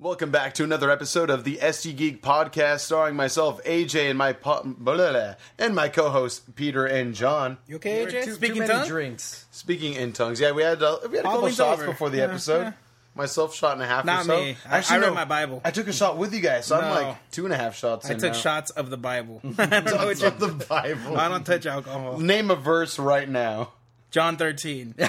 Welcome back to another episode of the SG Geek podcast, starring myself, AJ, and my po- blah, blah, blah, and my co-hosts Peter and John. You okay, AJ? Too, Speaking too many tongue? drinks. Speaking in tongues, yeah, we had uh, we had a couple Halloween's shots over. before the Yeah, episode. yeah. Myself, shot and a half. Not or so. me. I- I read my Bible. I took a shot with you guys, so I'm No. like two and a half shots. I in took now. shots of the Bible. I don't know what Shots you- of the Bible. I don't touch alcohol. Name a verse right now. John 13. God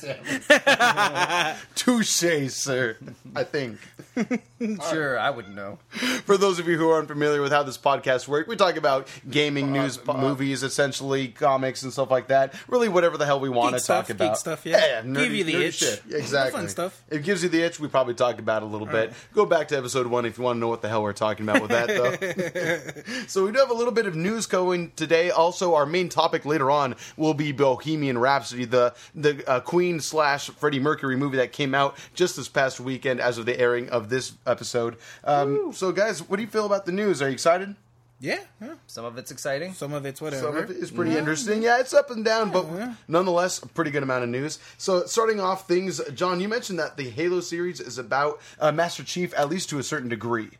damn it. Touche, sir. I think. Sure, I wouldn't know. For those of you who are unfamiliar with how this podcast works, we talk about gaming, uh, news, po- movies, essentially comics and stuff like that. Really, whatever the hell we want Geek to talk about. geek stuff, yeah. nerdy, Give you the itch. shit. Exactly. Fun stuff. It gives you the itch. We probably talk about it a little bit. Go back to episode one if you want to know what the hell we're talking about with that, though. so we do have a little bit of news going today. Also, our main topic later on will be Bohemian Rhapsody, the the uh, Queen slash Freddie Mercury movie that came out just this past weekend as of the airing of this episode. Um, so, guys, what do you feel about the news? Are you excited? Yeah, yeah. Some of it's exciting. Some of it's whatever. Some of it is pretty interesting. Yeah, it's up and down, but yeah. nonetheless, a pretty good amount of news. So, starting off things, John, you mentioned that the Halo series is about uh, Master Chief, at least to a certain degree.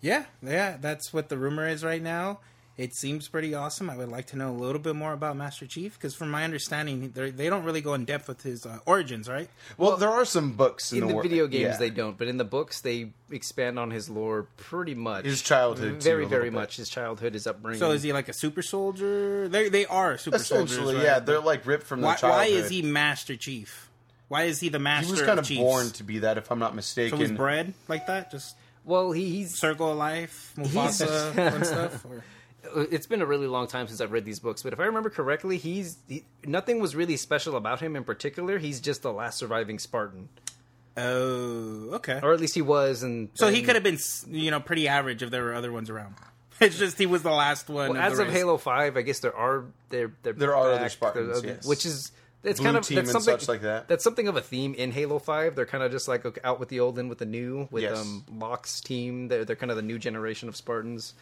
Yeah, yeah. That's what the rumor is right now. It seems pretty awesome. I would like to know a little bit more about Master Chief because, from my understanding, they're- don't really go in depth with his uh, origins, right? Well, there are some books in, In the wor- video games, yeah. they don't, but in the books, they expand on his lore pretty much. His childhood, very, a very little bit. much. His childhood, his upbringing. So, is he like a super soldier? They they are super soldiers. Right? yeah, they're like ripped from Why, their childhood. why is he Master Chief? Why is he the master? He was kind of of chiefs? born to be that, if I'm not So mistaken. he's bred like that, just Well, he, he's. circle of life, Mufasa and stuff. Or... It's been a really long time since I've read these books, but if I remember correctly, he's he, nothing was really special about him in particular. He's just the last surviving Spartan, Oh, okay. or at least he was. And So he could have been, you know, pretty average if there were other ones around. It's just he was the last one. Well, of as the of race. Halo Five, I guess there are there there, There are other Spartans, yes. which is it's Blue kind of team that's and something such like that. That's something of a theme in Halo Five. They're kind of just like okay, out with the old, in with the new. With Yes. um, Locke's team, they're they're kind of the new generation of Spartans,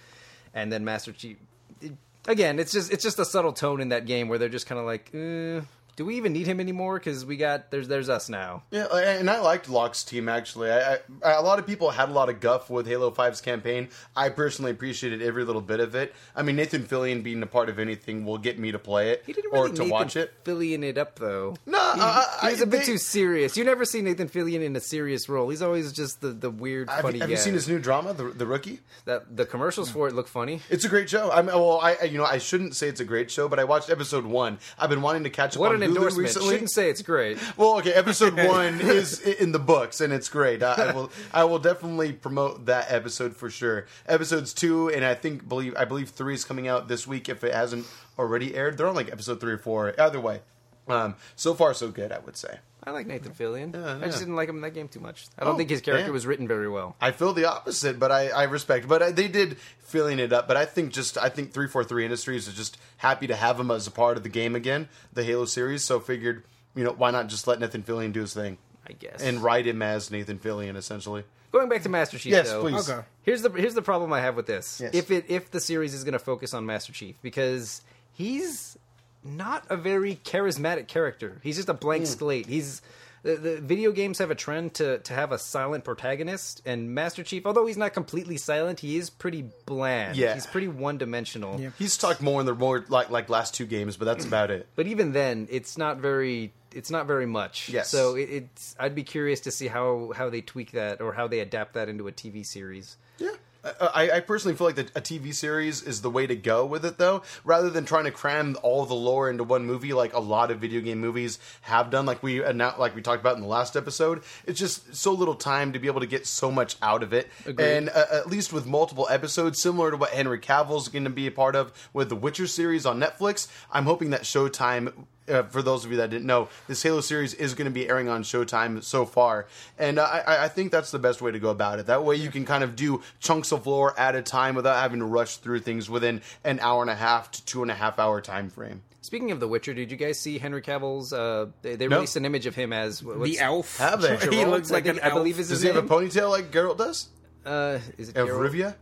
and then Master Chief. it- again, it's just it's just a subtle tone in that game where they're just kind of like, uh, do we even need him anymore? Because we got there's there's us now. Yeah, and I liked Locke's team actually. I, I, a lot of people had a lot of guff with Halo 5's campaign. I personally appreciated every little bit of it. I mean, Nathan Fillion being a part of anything will get me to play it He didn't or to Nathan watch it. Fillion it up though. No, He I- was a bit they- too serious. You never see Nathan Fillion in a serious role. He's always just the, the weird, Have, funny have you seen his new drama, the, the Rookie? That the commercials for it look funny. It's a great show. I mean, well, I you know I shouldn't say it's a great show, but I watched episode one. I've been wanting to catch up What on an endorsement! recently. Shouldn't say it's great. Well, okay, episode one is in the books, and it's great. I, I will, I will definitely promote that episode for sure. Episodes two, and I think believe I believe three is coming out this week if it hasn't already aired. They're on like episode three or four. Either way, um, so far so good. I would say. I like Nathan Fillion. Yeah, I yeah. just didn't like him in that game too much. I don't Oh, think his character damn. was written very well. I feel the opposite, but I, I respect. But I, they did filling it up. But I think just I think three four three Industries is just happy to have him as a part of the game again, the Halo series. So figured, you know, why not just let Nathan Fillion do his thing I guess. and write him as Nathan Fillion essentially. going back to Master Chief, Yes, though, please. Okay. Here's the here's the problem I have with this. Yes. If it if the series is going to focus on Master Chief because he's not a very charismatic character. He's just a blank Hmm. slate. He's the, the video games have a trend to to have a silent protagonist, and Master Chief, although he's not completely silent, he is pretty bland. Yeah. he's pretty one dimensional. Yeah. He's talked more in the more like like last two games, but that's about it. But even then, it's not very. It's not very much. Yes. So it, it's. I'd be curious to see how how they tweak that or how they adapt that into a TV series. Yeah. I, I personally feel like the, a TV series is the way to go with it, though, rather than trying to cram all the lore into one movie, like a lot of video game movies have done, like we announced, like we talked about in the last episode. It's just so little time to be able to get so much out of it, Agreed. and uh, at least with multiple episodes, similar to what Henry Cavill's going to be a part of with the Witcher series on Netflix. I'm hoping that Showtime uh, for those of you that didn't know, this Halo series is going to be airing on Showtime so far, and uh, I, I think that's the best way to go about it. That way, you can kind of do chunks of lore at a time without having to rush through things within an hour and a half to two and a half hour time frame. Speaking of The Witcher, did you guys see Henry Cavill's? Uh, they, they No. released an image of him as what's- the elf. Have they? he looks like I think- an I elf. believe is Does his he have a ponytail like Geralt does? Uh, is it Of Geralt? Rivia?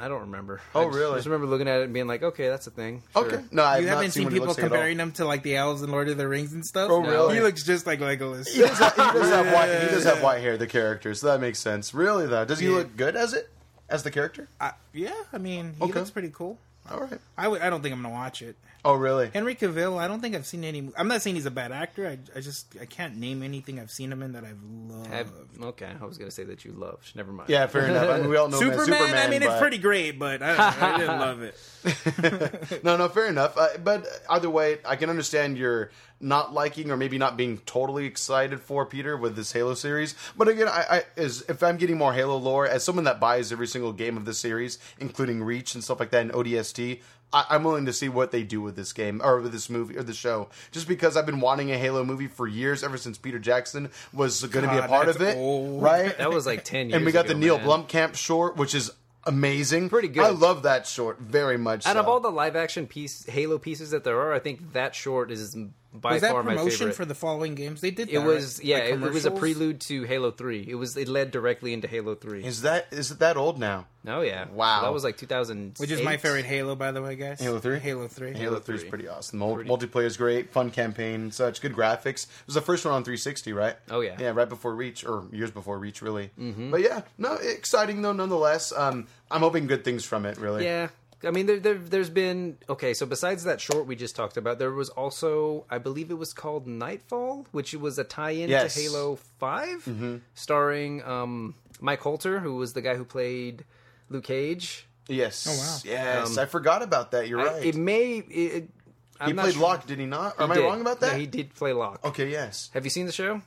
I don't remember. Oh, I just- really? I just remember looking at it and being like, okay, that's a thing. Sure. Okay, no, I've You not haven't seen seen people looks like at all. comparing him to like the elves in Lord of the Rings and stuff. Oh, really? He looks just like Legolas. He does, have, he does have white. He does have white hair. The character, so that makes sense. Really, though, does he Yeah. look good as it as the character? I, yeah, I mean, he Okay. looks pretty cool. All right. I w- I don't think I'm gonna watch it. Oh, really? Henry Cavill, I don't think I've seen any. I'm not saying he's a bad actor. I, I just I can't name anything I've seen him in that I've loved. Have- okay, I was gonna say that you loved. Never mind. Yeah, fair enough. I mean, we all know Superman, Superman. I mean, but... it's pretty great, but I, I didn't love it. no, no, fair enough. Uh, but either way, I can understand your not liking or maybe not being totally excited for Peter with this Halo series. But again, I, I is if I'm getting more Halo lore as someone that buys every single game of the series, including Reach and stuff like that, and ODST. I, I'm willing to see what they do with this game or with this movie or the show, just because I've been wanting a Halo movie for years, ever since Peter Jackson was going to be a part of it, old. right? that was like ten years. and we got ago, the Neill man. Blomkamp short, which is amazing, Pretty good. I love that short very much. Out of all the live action piece Halo pieces that there are, I think that short is by Was that far my promotion favorite. for the following games? They did. That, it that, was right? yeah, Like it, it was a prelude to Halo Three. It was it led directly into Halo Three. is that is it that old now? Oh yeah, Wow. that was like 2000, which is my favorite Halo, by the way, guys. Halo 3? Halo Three. Halo 3 is pretty awesome. Mul- Pretty- Multiplayer's great, fun campaign, and such good graphics. It was the first one on 360, right? Oh, yeah. yeah, right before Reach or years before Reach, really. Mm-hmm. But yeah, no, exciting though nonetheless. Um, I'm hoping good things from it. Really, Yeah. I mean, there, there, there's been okay. So besides that short we just talked about, there was also, I believe it was called Nightfall, which was a tie-in Yes. to Halo 5 starring um, Mike Colter, who was the guy who played Luke Cage. Yes. Oh, wow. Yes, Um, I forgot about that. You're I- right. it may. It, it- I'm he played sure. Locke, did he not? Or am He I wrong about that? No, he did play Locke. Okay. Yes. Have you seen the show?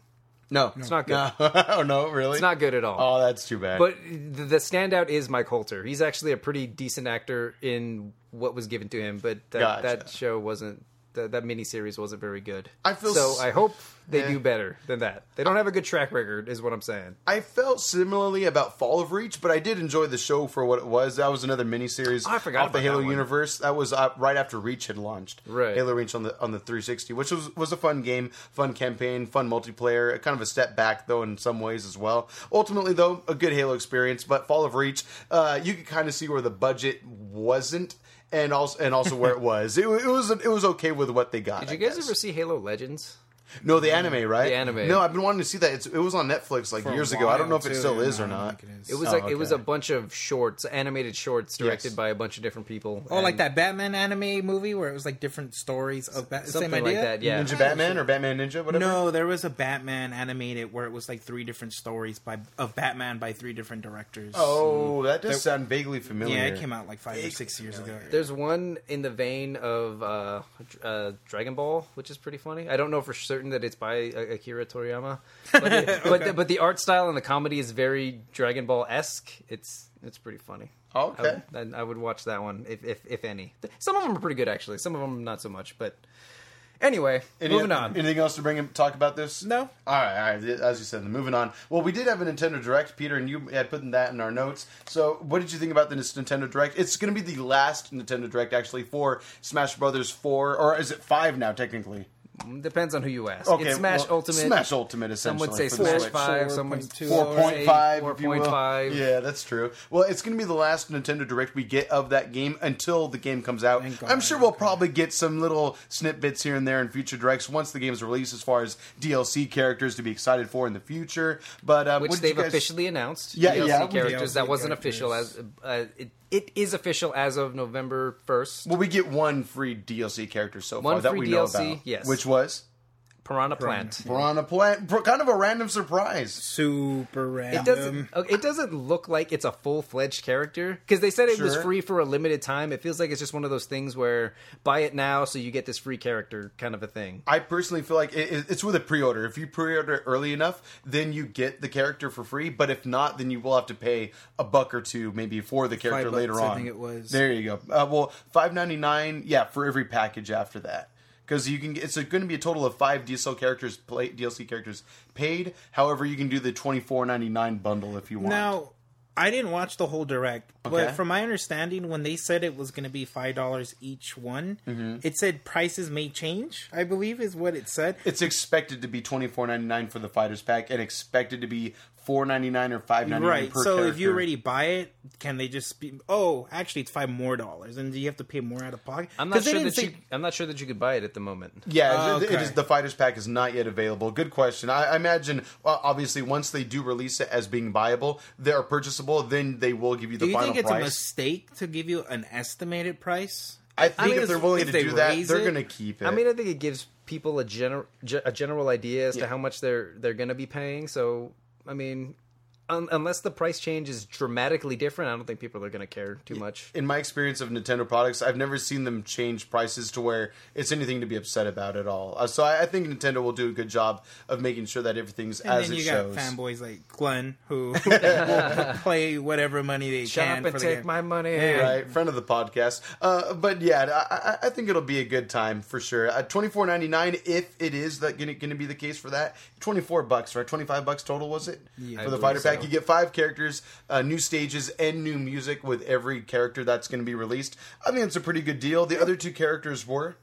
No, It's not good. No. oh no, really? It's not good at all. Oh, that's too bad. But the the standout is Mike Colter. He's actually a pretty decent actor in what was given to him, but that, Gotcha. that show wasn't. That, that miniseries wasn't very good. I feel so. s- I hope they Yeah. do better than that. They don't have a good track record, is what I'm saying. I felt similarly about Fall of Reach, but I did enjoy the show for what it was. That was another miniseries Oh, I forgot off the Halo that universe. That was uh, right after Reach had launched. Right. Halo Reach on the on the 360, which was was a fun game, fun campaign, fun multiplayer. Kind of a step back though in some ways as well. Ultimately though, a good Halo experience. But Fall of Reach, uh, you could kind of see where the budget wasn't. And also, and also where it was, it, it was it was okay with what they got. Did you guys ever see Halo Legends? No, the anime, right? The anime. No, I've been wanting to see that. It's, it was on Netflix like For a years ago. I don't know if while, it too. still is No, or I don't not. think it is. It was Oh, like it was a bunch of shorts, animated shorts directed Yes. by a bunch of different people. Oh, like and that Batman anime movie where it was like different stories of Bat- something same like idea? that. Yeah, Ninja Batman or Batman Ninja, whatever. No, there was a Batman animated where it was like three different stories by of Batman by three different directors. Oh, that does sound vaguely familiar. yeah, it came out like five or six years ago. There's one in the vein of uh, uh, Dragon Ball, which is pretty funny. I don't know for certain that it's by uh, Akira Toriyama, but, it- but, the, but the art style and the comedy is very Dragon Ball esque. It's it's pretty funny. Okay. I, would- I would watch that one if, if if any. Some of them are pretty good actually. Some of them not so much. But anyway, Any- moving on. Anything else to bring him talk about this? No. All right, all right. As you said, moving on. Well, we did have a Nintendo Direct, Peter, and you had put that in our notes. So, what did you think about the Nintendo Direct? It's going to be the last Nintendo Direct actually for Smash Brothers Four, or is it five now technically? Depends on who you ask. Okay, it's Smash well, Ultimate. Smash Ultimate, Some would say for Smash Switch. Five. Some would 4.2. Four point five, Four if you will. point five. Yeah, that's true. Well, it's going to be the last Nintendo Direct we get of that game until the game comes out. Thank I'm God. sure we'll probably get some little snippets here and there in future directs once the game's released, as far as DLC characters to be excited for in the future. But um, which they've guys- officially announced. Yeah, DLC yeah. characters DLC that wasn't official as uh, it, it is official as of November first. Well, we get one free DLC character so One far that we know DLC, about. yes. Which was Piranha Plant. Piranha Plant. Kind of a random surprise. Super random. It doesn't. okay, It doesn't look like it's a full fledged character because they said it was Sure. free for a limited time. It feels like it's just one of those things where buy it now so you get this free character kind of a thing. I personally feel like it, it- it's with a pre-order. If you pre-order it early enough, then you get the character for free. But if not, then you will have to pay a buck or two maybe for the character Five later bucks, I on. think it was. There you go. Uh, well, five ninety nine. Yeah, for every package after that. Because you can, it's going to be a total of five DSL characters, play, DLC characters paid. However, you can do the twenty four ninety nine bundle if you want. Now, I didn't watch the whole direct, Okay. but from my understanding, when they said it was going to be five dollars each one, Mm-hmm. it said prices may change. I believe is what it said. It's expected to be twenty four ninety nine for the fighters pack, and expected to be four ninety nine or five ninety nine Right. per So character. if you already buy it, can they just be? Oh, actually, it's five more dollars, and do you have to pay more out of pocket? I'm 'Cause not they sure didn't that say- you. I'm not sure that you could buy it at the moment. Yeah, Oh, it- it okay. is, the fighters pack is not yet available. Good question. I, I imagine, well, obviously, once they do release it as being viable, they are purchasable. Then they will give you the Do you final think it's price. a mistake to give you an estimated price? I think mean, if they're willing if to they do that, they're going to keep it. I mean, I think it gives people a general a general idea as Yeah. to how much they're they're going to be paying. So, I mean, un- unless the price change is dramatically different, I don't think people are going to care too much. in my experience of Nintendo products, I've never seen them change prices to where it's anything to be upset about at all. Uh, so I, I think Nintendo will do a good job of making sure that everything's And as then it you shows. got fanboys like Glenn who will play whatever money they Shut can up and for the take game. my money. right, friend of the podcast. Uh, but yeah, I, I- I think it'll be a good time for sure. Uh, Twenty four ninety nine, if it is that going to be the case for that. Twenty four bucks, right? Twenty five bucks total was it Yeah. for I the believe fighter pack? So. You get five characters, uh, new stages, and new music with every character that's going to be released. I think it's a pretty good deal. The other two characters were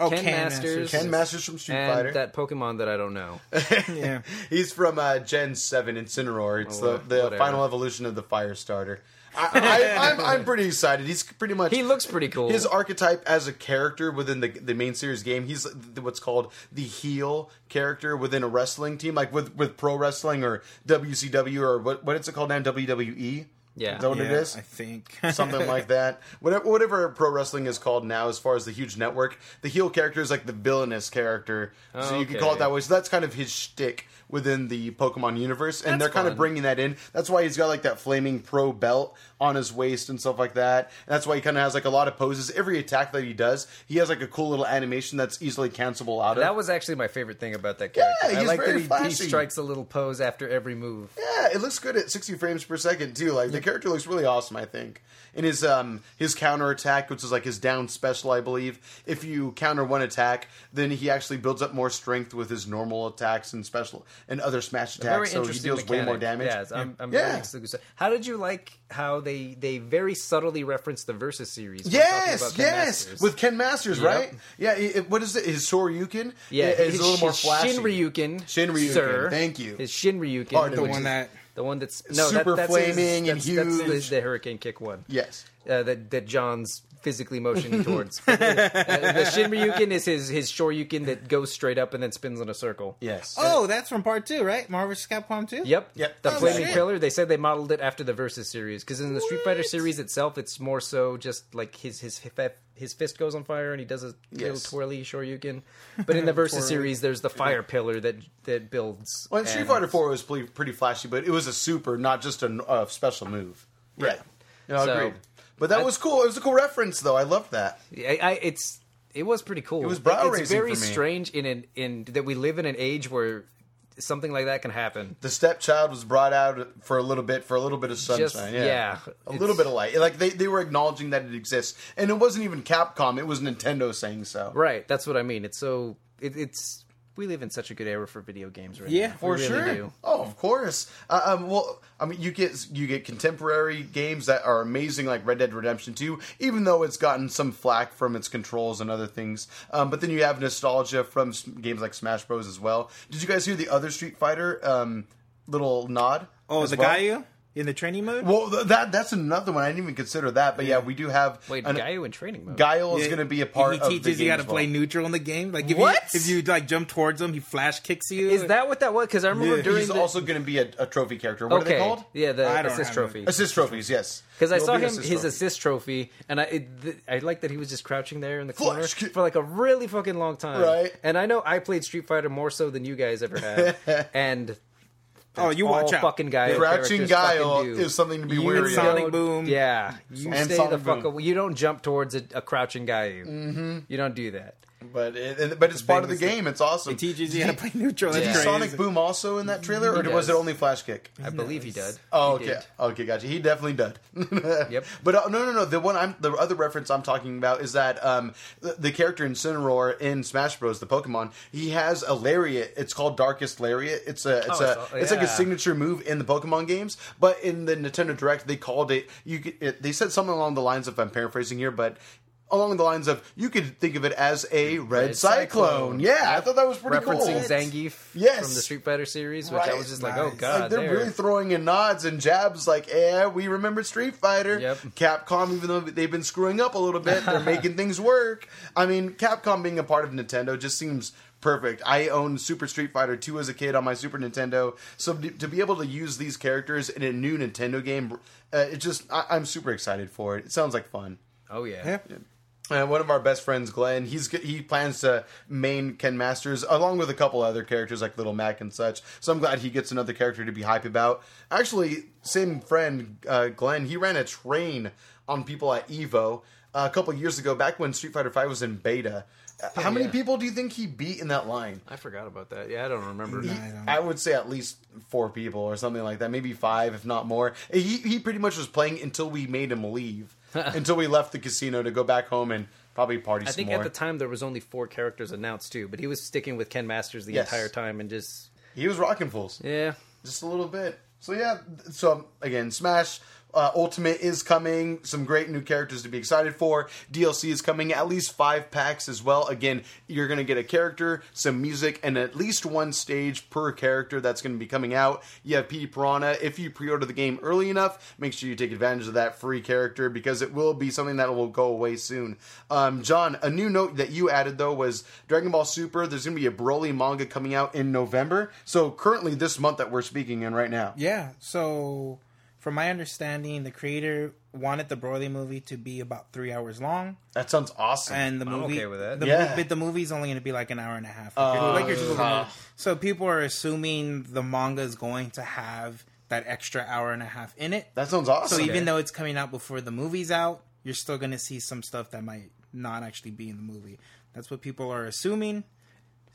Oh, Ken Ken Masters. Ken Masters from Street and Fighter. that Pokemon that I don't know. Yeah. He's from uh, Gen Seven Incineroar. It's Oh, the, the final evolution of the Fire Starter. I, I, I'm, I'm pretty excited. He's pretty much He looks pretty cool. his archetype as a character within the the main series game. He's what's called the heel character within a wrestling team, like with with pro wrestling or WCW or what what is it called now? WWE. Yeah. is that what it Yeah, is? I think something like that. Whatever, whatever pro wrestling is called now, as far as the huge network, the heel character is like the villainous character, so you can call it that way. So that's kind of his shtick within the Pokemon universe, and That's they're kind of fun. bringing that in. That's why he's got like that flaming pro belt on his waist and stuff like that. And that's why he kind of has like a lot of poses. Every attack that he does, he has like a cool little animation that's easily cancelable out of. That was actually my favorite thing about that character. Yeah, I he's like that very he, he flashy. strikes a little pose after every move. Yeah, it looks good at 60 frames per second too. Like the character looks really awesome, I think. In his um his counter attack, which is like his down special, I believe. If you counter one attack, then he actually builds up more strength with his normal attacks and special and other smash attacks, so he deals way more damage. Yes, I'm, I'm Yeah. How did you like how they they very subtly referenced the Versus series? Yes, about yes, Masters? with Ken Masters, Yep. right? Yeah, it, what is it? His Shoryuken? yeah, it, it's his a little more flashy. Shinryuken, Shinryuken, sir. thank you. His Shinryuken, the one is that the one that's no Super that, that's his- flaming and that's, that's the- huge. the Hurricane Kick one. Yes. uh, that that John's physically motioning towards. uh, the Shinryuken is his his Shoryuken that goes straight up and then spins in a circle. Yes. Oh, that's from part two, right? Marvel vs. Capcom two. Yep. Yep. The Oh, flaming shit. pillar. They said they modeled it after the Versus series because in the Street Fighter series itself, it's more so just like his his his fist goes on fire and he does a little Yes. twirly Shoryuken. But in the Versus Twirly. series, there's the fire pillar that that builds. Well, in Street and- Fighter Four was pretty, pretty flashy, but it was a super, not just a special move. Right. No, So- agreed. But that I- was cool. It was a cool reference, though. I loved that. I, I, it's it was pretty cool. It was brow-raising It's very strange in an in that we live in an age where something like that can happen. The stepchild was brought out for a little bit, for a little bit of sunshine. Just- yeah, yeah, a little bit of light. Like they, they were acknowledging that it exists, and it wasn't even Capcom; it was Nintendo saying so. Right, that's what I mean. It's so it, it's we live in such a good era for video games right Yeah, now. For really sure. do. Oh, of course. Uh, um, well, I mean, you get you get contemporary games that are amazing, like Red Dead Redemption Two, even though it's gotten some flack from its controls and other things. Um, but then you have nostalgia from games like Smash Bros. as well. Did you guys hear the other Street Fighter um, little nod? Oh, as the well? Guile in the training mode. Well, th- that that's another one. I didn't even consider that. But yeah, we do have Wait, an- Guile in training mode. Guile is Yeah, going to be a part of the. He of teaches the you how to as well. play neutral in the game. Like if What? you if you like jump towards him, he flash kicks you. Is that what that was? Because I remember Yeah, during He's the, also going to be a, a trophy character. What okay, are they called? yeah, the I don't assist have trophy. Assist trophies. Yes, Because I He'll saw be him assist his trophy. assist trophy, and I it, th- I like that he was just crouching there in the corner Flash kick. for like a really fucking long time. Right. And I know I played Street Fighter more so than you guys ever have, and oh, you all watch out. fucking Guile Crouching characters Guile is something to be You wary of. Sonic Boom. Yeah, you And stay Sonic the fuck Boom. away. You don't jump towards a, a crouching guy. Mm-hmm. You don't do that. But it, but it's part of the mistake. game. It's awesome. It teaches you how to play neutral. Did That's you crazy. Sonic Boom also in that trailer, or He was it only Flash Kick? I believe he did. Oh, He okay, did. okay, gotcha. He definitely did. Yep. But uh, no, no, no. The one I'm the other reference I'm talking about is that um, the, the character Incineroar in Smash Bros. The Pokemon he has a lariat. It's called Darkest Lariat. It's a it's Oh, a it's- it's like a signature move in the Pokemon games. But in the Nintendo Direct, they called it. You could- it, they said something along the lines of I'm paraphrasing here, but along the lines of you could think of it as a red, Red cyclone. Cyclone. Yeah, I thought that was pretty referencing cool. Zangief Yes. from the Street Fighter series, which I was just like, oh god, like they're there. really throwing in nods and jabs like yeah we remember street fighter Yep. capcom even though they've been screwing up a little bit they're making things work i mean capcom being a part of nintendo just seems perfect i owned super street fighter 2 as a kid on my super nintendo so to to be able to use these characters in a new nintendo game uh, it just I, i'm super excited for it it sounds like fun oh yeah. Yeah. Uh, one of our best friends, Glenn, he's he plans to main Ken Masters along with a couple other characters like Little Mac and such. So I'm glad he gets another character to be hype about. Actually, same friend, uh, Glenn, he ran a train on people at Evo uh, a couple years ago, back when Street Fighter V was in beta. How many yeah. people do you think he beat in that line? I forgot about that. Yeah, I don't remember. He- I don't- I would say at least four people or something like that, maybe five, if not more. He he pretty much was playing until we made him leave, until we left the casino to go back home and probably party I think more. at the time there was only four characters announced too, but he was sticking with Ken Masters the Yes. entire time and just He was rocking fools. yeah. Just a little bit. So yeah, so again, Smash uh, Ultimate is coming. Some great new characters to be excited for. DLC is coming. At least five packs as well. Again, you're going to get a character, some music, and at least one stage per character that's going to be coming out. You have P Piranha. If you pre-order the game early enough, make sure you take advantage of that free character because it will be something that will go away soon. Um, John, a new note that you added though was Dragon Ball Super. There's going to be a Broly manga coming out in November. So currently, this month that we're speaking in right now. Yeah. So, from my understanding, the creator wanted the Broly movie to be about three hours long, That sounds awesome. and the I'm movie, okay with that. The, Yeah. mo- but the movie's only going to be like an hour and a half. Like your- like your typical uh-huh. So people are assuming the manga is going to have that extra hour and a half in it. that sounds awesome. So even though it's coming out before the movie's out, you're still going to see some stuff that might not actually be in the movie. That's what people are assuming.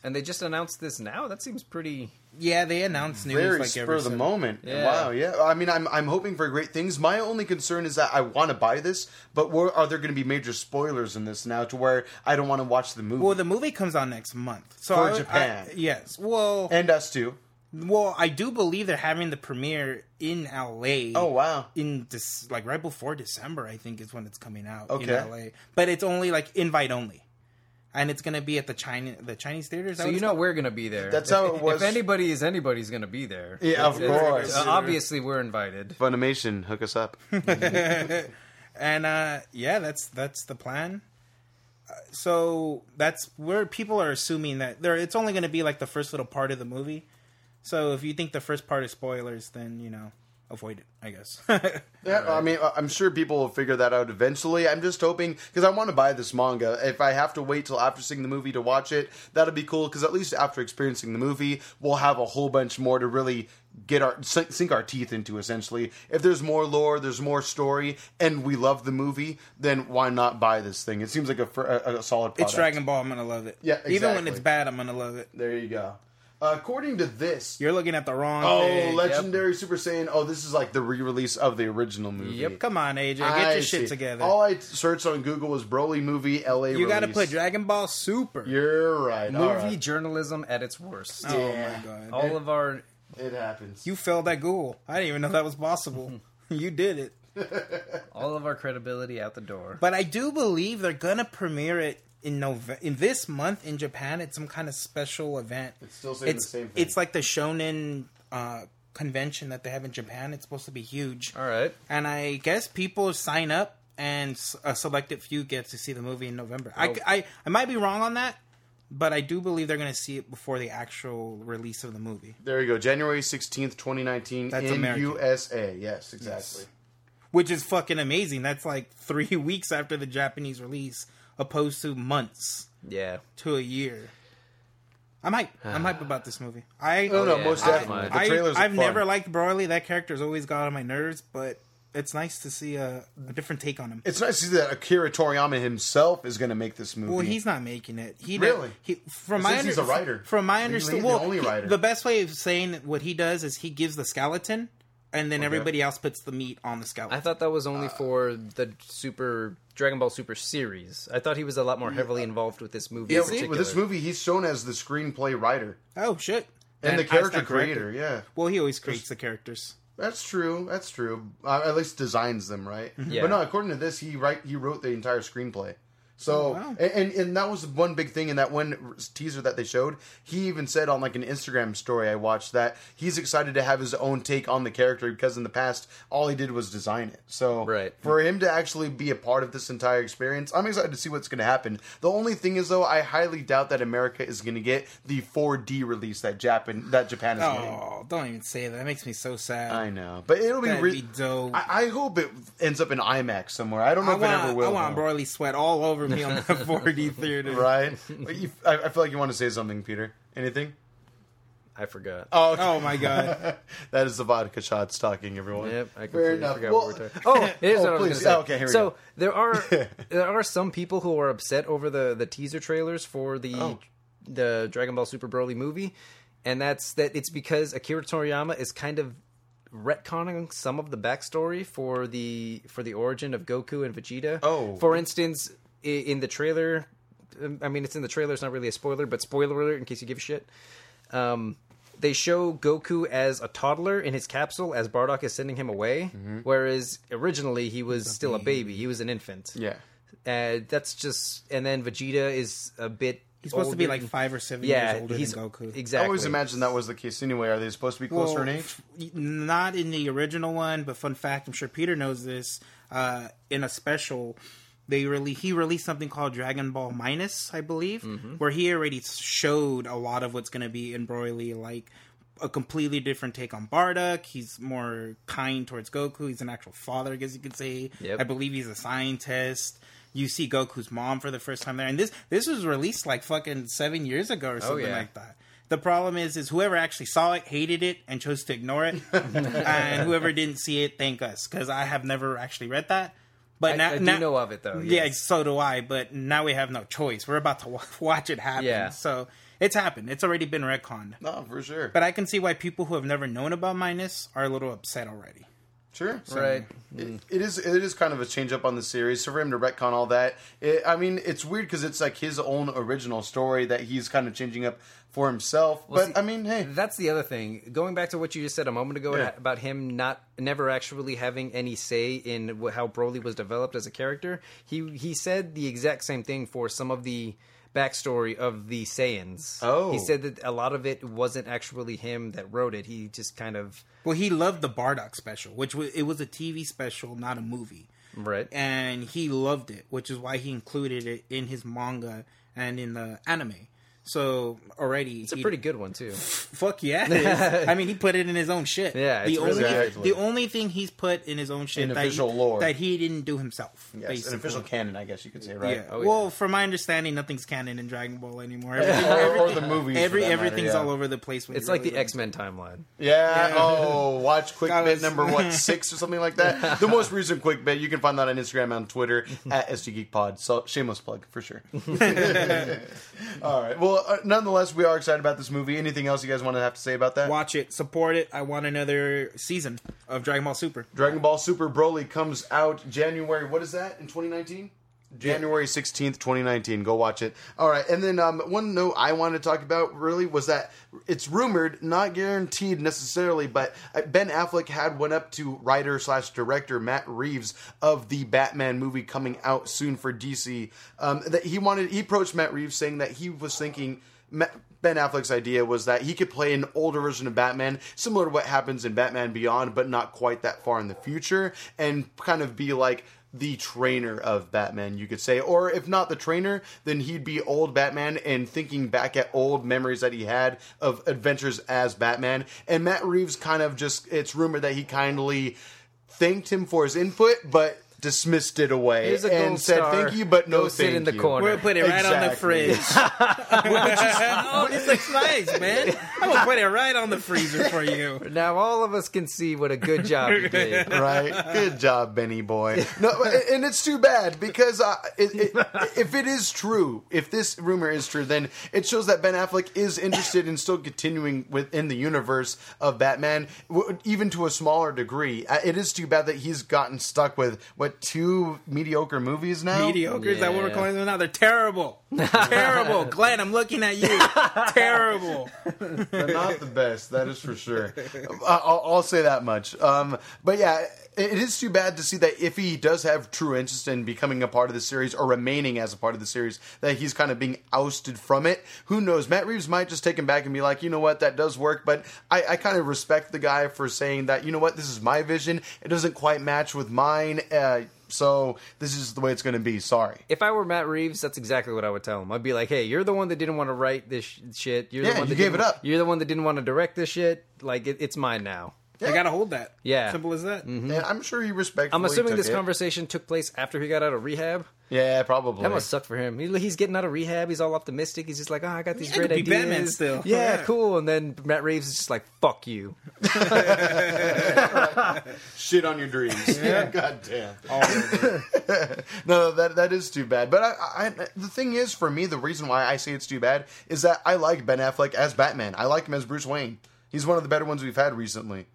And they just announced this now. That seems pretty. Yeah, they announced news very like spur every of the moment. Yeah. Wow, yeah. I mean, I'm I'm hoping for great things. My only concern is that I want to buy this, but where, are there going to be major spoilers in this now to where I don't want to watch the movie? Well, the movie comes out next month. So For I- I- Japan. yes. Well, and us too. well, I do believe they're having the premiere in LA. Oh wow. In this, like right before December, I think is when it's coming out Okay. in LA. But it's only like invite only, and it's gonna be at the China the Chinese theaters. So you know we're gonna be there. That's If- how it was- If anybody is anybody's gonna be there. Yeah, of It's- it's- course. uh, obviously, we're invited. Funimation, hook us up. and uh yeah that's that's the plan Uh, so that's where people are assuming that there it's only going to be like the first little part of the movie so if you think the first part is spoilers then you know avoid it i guess Yeah, I mean, I'm sure people will figure that out eventually. I'm just hoping because I want to buy this manga. If I have to wait till after seeing the movie to watch it, that'll be cool. Because at least after experiencing the movie, we'll have a whole bunch more to really get our sink our teeth into. Essentially, if there's more lore, there's more story, and we love the movie, then why not buy this thing? It seems like a, a, a solid. Product. it's dragon ball i'm gonna love it Yeah, even when it's bad i'm gonna love it There you go. Uh, according to this, you're looking at the wrong oh, thing. legendary Super Saiyan. Oh, this is like the re-release of the original movie. Yep. come on aj get I your shit together All I searched on Google was Broly movie LA. you gotta put dragon ball super You're right. Movie right. journalism at its worst. oh my god All of our It happens. you failed at google i didn't even know that was possible you did it all of our credibility out the door. But I do believe they're gonna premiere it in November in this month in Japan. It's some kind of special event. It's still saying It's the same thing. it's like the Shonen uh, convention that they have in Japan. It's supposed to be huge, All right. and I guess people sign up, and a selected few get to see the movie in November. I, Oh. I I might be wrong on that, but I do believe they're gonna see it before the actual release of the movie. there you go. January sixteenth, twenty nineteen, That's in American. USA. Yes, exactly. Which is fucking amazing. That's like three weeks after the Japanese release, opposed to months. Yeah. to a year. I'm hype. I'm hype about this movie. I No, no, yeah, most I- definitely. The I, trailers. are I've fun. never liked Broly. That character's always got on my nerves, but it's nice to see a, a different take on him. It's nice to see that Akira Toriyama himself is going to make this movie. Well, he's not making it. He Really? He from my since he's a writer. From my He's understanding, the well, only he- writer. the best way of saying what he does is he gives the skeleton, and then everybody else puts the meat on the skeleton. I thought that was only uh, for the Super Dragon Ball Super series. I thought he was a lot more mm, heavily uh, involved with this movie. yeah, in with this movie, he's shown as the screenplay writer oh shit! and, the character creator. Yeah, Well, he always creates the characters. That's true. That's true. Uh, at least designs them, right? Yeah. But no, according to this, he write he wrote the entire screenplay. So oh, wow. and, and and that was one big thing in that one teaser that they showed. He even said on like an Instagram story I watched that he's excited to have his own take on the character because in the past all he did was design it. So Right. for him to actually be a part of this entire experience, I'm excited to see what's going to happen. The only thing is though, I highly doubt that America is going to get the 4D release that Japan that Japan is getting. Oh, don't even say that. That makes me so sad. I know, but it'll be, That'd re- be dope. I, I hope it ends up in IMAX somewhere. I don't know I if it ever will. I want though. Broly sweat all over me on the 4D theater. right? You- I, I feel like you want to say something, Peter. Anything? I forgot. Oh, okay. Oh my god. that is the vodka shots talking, everyone. Yep, I Fair completely enough. forgot Well- what we're talking. Oh, oh, here's Oh, what I was please. going say. Oh, okay, here we so go. there are there are some people who are upset over the the teaser trailers for the Oh. the Dragon Ball Super Broly movie, and that's that it's because Akira Toriyama is kind of retconning some of the backstory for the for the origin of Goku and Vegeta. Oh. for instance, i- in the trailer, um, I mean it's in the trailer. It's not really a spoiler, but spoiler alert in case you give a shit. Um, they show Goku as a toddler in his capsule as Bardock is sending him away, Mm-hmm. whereas originally he was still a baby. He was an infant. Yeah. Uh, that's just, and then Vegeta is a bit. He's supposed to be like five or seven yeah, years older he's than Goku. Exactly. I always imagined that was the case anyway. Are they supposed to be closer in age? f- Not in the original one, but fun fact, I'm sure Peter knows this. Uh, in a special, they really he released something called Dragon Ball Minus, I believe, Mm-hmm. where he already showed a lot of what's going to be in Broly, like a completely different take on Bardock. He's more kind towards Goku. He's an actual father, I guess you could say. Yep. I believe he's a scientist. You see Goku's mom for the first time there, and this this was released like fucking seven years ago or something Oh, yeah. like that. The problem is, is whoever actually saw it hated it and chose to ignore it, and whoever didn't see it, thank us, because I have never actually read that. But I, now, I do now- know of it though. yeah, so do I. But now we have no choice. We're about to watch it happen. Yeah. So it's happened. It's already been retconned. No, for sure. But I can see why people who have never known about Minus are a little upset already. Sure. right. Mm. It, it is. It is kind of a change up on the series. So for him to retcon all that, it, I mean, it's weird because it's like his own original story that he's kind of changing up for himself. but see, I mean, hey, That's the other thing. Going back to what you just said a moment ago Yeah. about him not never actually having any say in how Broly was developed as a character, he he said the exact same thing for some of the backstory of the Saiyans. Oh. he said that a lot of it wasn't actually him that wrote it. He just kind of Well, he loved the Bardock special, which was it was a TV special, not a movie. right. and he loved it, which is why he included it in his manga and in the anime. So already, It's a pretty good one too. fuck yeah. it is. I mean, he put it in his own shit. Yeah, the it's only really good. the only thing he's put in his own shit In that he- official lore. that he didn't do himself. yes, basically. an official canon, I guess you could say, right? Yeah. Oh, yeah. Well, from my understanding, nothing's canon in Dragon Ball anymore. or, Everything, or the movies. every for that matter, everything's yeah. all over the place. It's like really the. X Men timeline. Yeah. Yeah. Oh, watch quick That bit number what six or something like that. The most recent quick bit you can find that on Instagram and Twitter at SG Geek Pod. So shameless plug for sure. All right. Well, uh, nonetheless, we are excited about this movie. Anything else you guys want to have to say about that? Watch it, support it. I want another season of Dragon Ball Super. Dragon Ball Super Broly comes out January. What is that in 2019? January 16th, 2019. Go watch it. All right. And then um, one note I wanted to talk about really was that it's rumored, not guaranteed necessarily, but uh, Ben Affleck had went up to writer slash director Matt Reeves of the Batman movie coming out soon for DC. Um, that he wanted, he approached Matt Reeves saying that he was thinking. Ben Affleck's idea was that he could play an older version of Batman, similar to what happens in Batman Beyond, but not quite that far in the future, and kind of be like the trainer of Batman, you could say. Or if not the trainer, then he'd be old Batman and thinking back at old memories that he had of adventures as Batman. And Matt Reeves kind of just, it's rumored that he kindly thanked him for his input, but dismissed it away Here's a and said star. thank you, but no Go sit thank in the you." corner. We're gonna put it right on the Exactly. fridge. oh, this looks nice, man. I'm gonna put it right on the freezer for you. Now all of us can see what a good job you did. right? Good job, Benny boy. No, and it's too bad because uh, it, it, if it is true, if this rumor is true, then it shows that Ben Affleck is interested in still continuing within the universe of Batman, w- even to a smaller degree. Uh, It is too bad that he's gotten stuck with what what two mediocre movies now. Mediocre is that what we're calling them now? They're terrible, terrible. Glenn, I'm looking at you. terrible. They're not the best, that is for sure. I- I'll, I'll say that much. Um, but yeah, it it is too bad to see that if he does have true interest in becoming a part of the series or remaining as a part of the series, that he's kind of being ousted from it. Who knows? Matt Reeves might just take him back and be like, you know what, that does work. But I, I kind of respect the guy for saying that, you know what, this is my vision. It doesn't quite match with mine. Uh, so this is the way it's going to be. Sorry. If I were Matt Reeves, that's exactly what I would tell him. I'd be like, "Hey, you're the one that didn't want to write this sh- shit. You're Yeah, the one you that gave it up. You're the one that didn't want to direct this shit. Like it, it's mine now." I gotta hold that. Yeah. simple as that. Mm-hmm. And I'm sure he respectfully I'm assuming took this it. conversation took place after he got out of rehab. Yeah, probably. That must suck for him. He, he's getting out of rehab. He's all optimistic. He's just like, "Oh, I got these Yeah, great could be ideas." Batman still. Yeah, Yeah. cool. And then Matt Reeves is just like, "Fuck you." shit on your dreams. Yeah, god damn. no, that that is too bad. But I, I, the thing is, for me, the reason why I say it's too bad is that I like Ben Affleck as Batman. I like him as Bruce Wayne. He's one of the better ones we've had recently,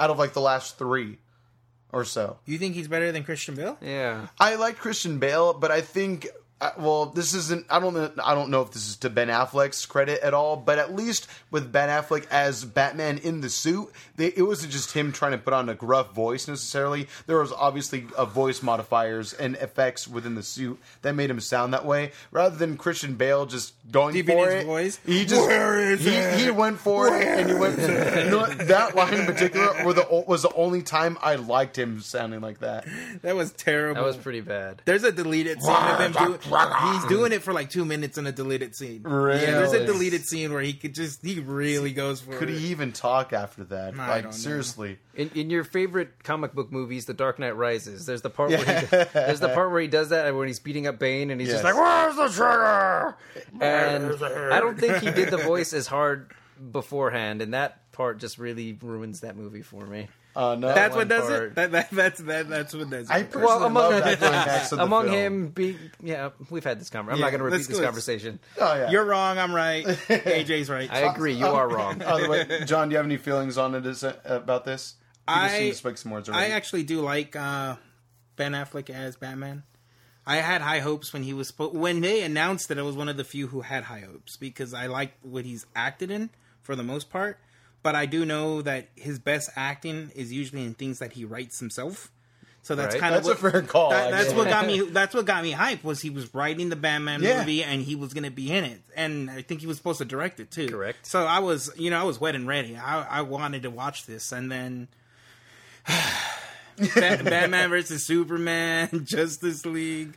out of like the last three or so. You think he's better than Christian Bale? Yeah. I like Christian Bale, but I think. Uh, Well, this isn't. I don't. know- I don't know if this is to Ben Affleck's credit at all, but at least with Ben Affleck as Batman in the suit, they, it wasn't just him trying to put on a gruff voice necessarily. There was obviously a voice modifiers and effects within the suit that made him sound that way, rather than Christian Bale just going Deep in for his it. voice? He just Where is he, it? he went for it, and he went. You know what? That line in particular were the, was the only time I liked him sounding like that. That was terrible. That was pretty bad. There's a deleted scene of him doing. He's doing it for like two minutes in a deleted scene. Really? Yeah, there's a deleted scene where he could just he really goes for Could it. he even talk after that? I like don't know. seriously. In, in your favorite comic book movies, The Dark Knight Rises, there's the part where he, there's the part where he does that when he's beating up Bane and he's just like, "Where's the trigger?" And I don't think he did the voice as hard beforehand, and that part just really ruins that movie for me. Uh, no, That's what does part. it. That, that that's that that's what does it. I personally Well, among- love that climax of the Among film. him being, yeah, we've had this conversation. I'm Yeah, not going to repeat this go. conversation. Oh yeah. You're wrong. I'm right. AJ's right. I agree. You are wrong. By the way, John, do you have any feelings on it as, about this? You I- seem to speak some words I actually do like uh, Ben Affleck as Batman. I had high hopes when he was spo- when they announced that I was one of the few who had high hopes because I liked what he's acted in for the most part. But I do know that his best acting is usually in things that he writes himself. So that's Right. kind That's of a fair call, that- that's what got me. That's what got me hyped was he was writing the Batman Yeah. movie and he was going to be in it, and I think he was supposed to direct it too. Correct. So I was, you know, I was wet and ready. I, I wanted to watch this, and then Batman versus Superman, Justice League.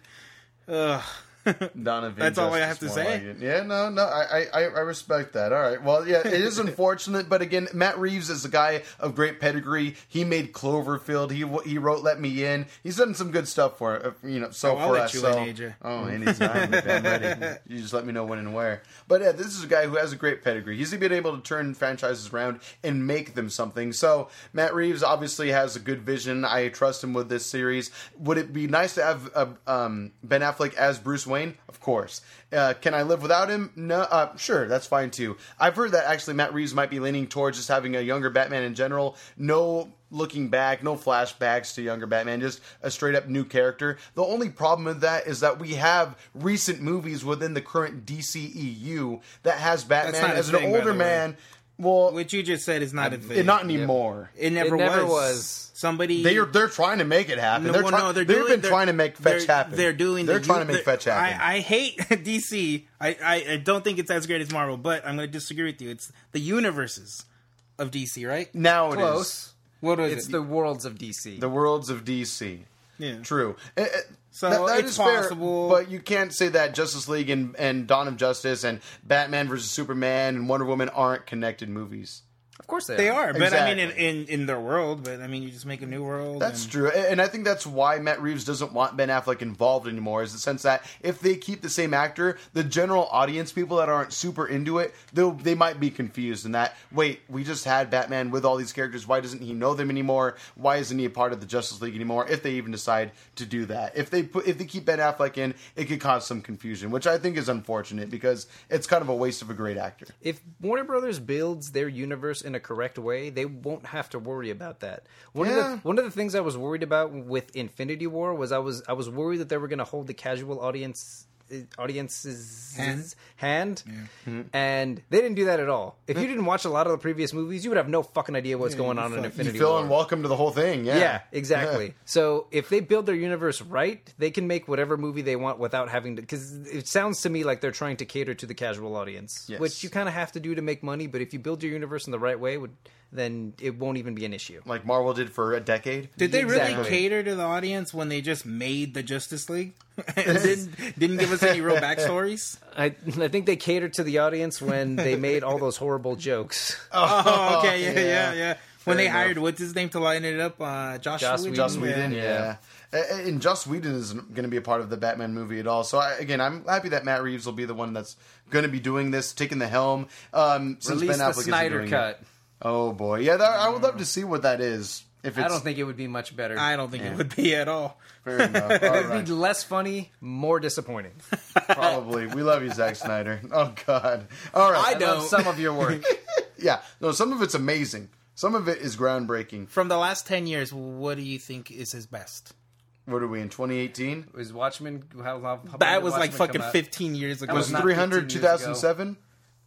Ugh. Donovan That's all I have to say. like. Yeah, no, no, I, I, I respect that. All right, well, yeah, it is unfortunate, but again, Matt Reeves is a guy of great pedigree. He made Cloverfield. He he wrote Let Me In. He's done some good stuff for uh, you know. So Oh, I'll for let us, you so in, AJ. oh, anytime, I'm ready. You just let me know when and where. But yeah, this is a guy who has a great pedigree. He's been able to turn franchises around and make them something. So Matt Reeves obviously has a good vision. I trust him with this series. Would it be nice to have uh, um, Ben Affleck as Bruce Wayne? Of course. Uh, can I live without him? No, uh, sure, that's fine too. I've heard that actually Matt Reeves might be leaning towards just having a younger Batman in general. No looking back, no flashbacks to younger Batman, just a straight up new character. The only problem with that is that we have recent movies within the current DCEU that has Batman as an thing, older man. Well, What you just said is not a it- thing. not anymore. It never, It never was. was. Somebody They are they're trying to make it happen. No, they're well, try- no, they're they've doing, been they're- trying to make fetch they're, happen. They're doing. They're the- trying to make fetch happen. I, I hate DC. I, I, I don't think it's as great as Marvel, but I'm going to disagree with you. It's the universes of DC, right? now it is Close. What was It's it? the worlds of DC. the worlds of DC. yeah. True. Eh, eh, So that- that it's is fair, but you can't say that Justice League and, and Dawn of Justice and Batman versus Superman and Wonder Woman aren't connected movies. Of course they, They are. are, but I mean, in, in in their world. But I mean, you just make a new world. That's and- true, and I think that's why Matt Reeves doesn't want Ben Affleck involved anymore. Is the sense that if they keep the same actor, the general audience, people that aren't super into it, they they might be confused. And that wait, we just had Batman with all these characters. Why doesn't he know them anymore? Why isn't he a part of the Justice League anymore? If they even decide to do that, if they put if they keep Ben Affleck in, it could cause some confusion, which I think is unfortunate because it's kind of a waste of a great actor. If Warner Brothers builds their universe in a correct way, they won't have to worry about that. One of the one of the things I was worried about with Infinity War was I was I was worried that they were going to hold the casual audience audience's Hand? hand, hmm. and they didn't do that at all. If you didn't watch a lot of the previous movies, you would have no fucking idea what's going on in Infinity You feel War. unwelcome to the whole thing. Yeah. Yeah, exactly. So if they build their universe right, they can make whatever movie they want without having to. Because it sounds to me like they're trying to cater to the casual audience, Yes. which you kind of have to do to make money. But if you build your universe in the right way, would then it won't even be an issue. Like Marvel did for a decade. Did they really cater to the audience when they just made the Justice League didn't didn't give us any real backstories? I I think they catered to the audience when they made all those horrible jokes. Oh, okay, yeah, yeah, yeah. yeah. When they enough. hired what's his name to line it up, uh, Josh, Joss Whedon. Joss Whedon, Yeah. yeah. A- And Joss Whedon isn't going to be a part of the Batman movie at all. So I, again, I'm happy that Matt Reeves will be the one that's going to be doing this, taking the helm. Um, since Release Ben the Affleck isn't Snyder doing cut. It. Oh boy, yeah, that, I would love to mm. see what that is. If it's I don't think it would be much better. I don't think it would be at all. fair enough. All it would right. be less funny, more disappointing. Probably. We love you, Zack Snyder. Oh God. All right. I I love don't. some of your work. Yeah. No, some of it's amazing. Some of it is groundbreaking. From the last ten years, what do you think is his best? What are we in 2018? Was Watchmen? How, how, how That did was like fucking fifteen years ago. Was not 300 15 years ago. 2007?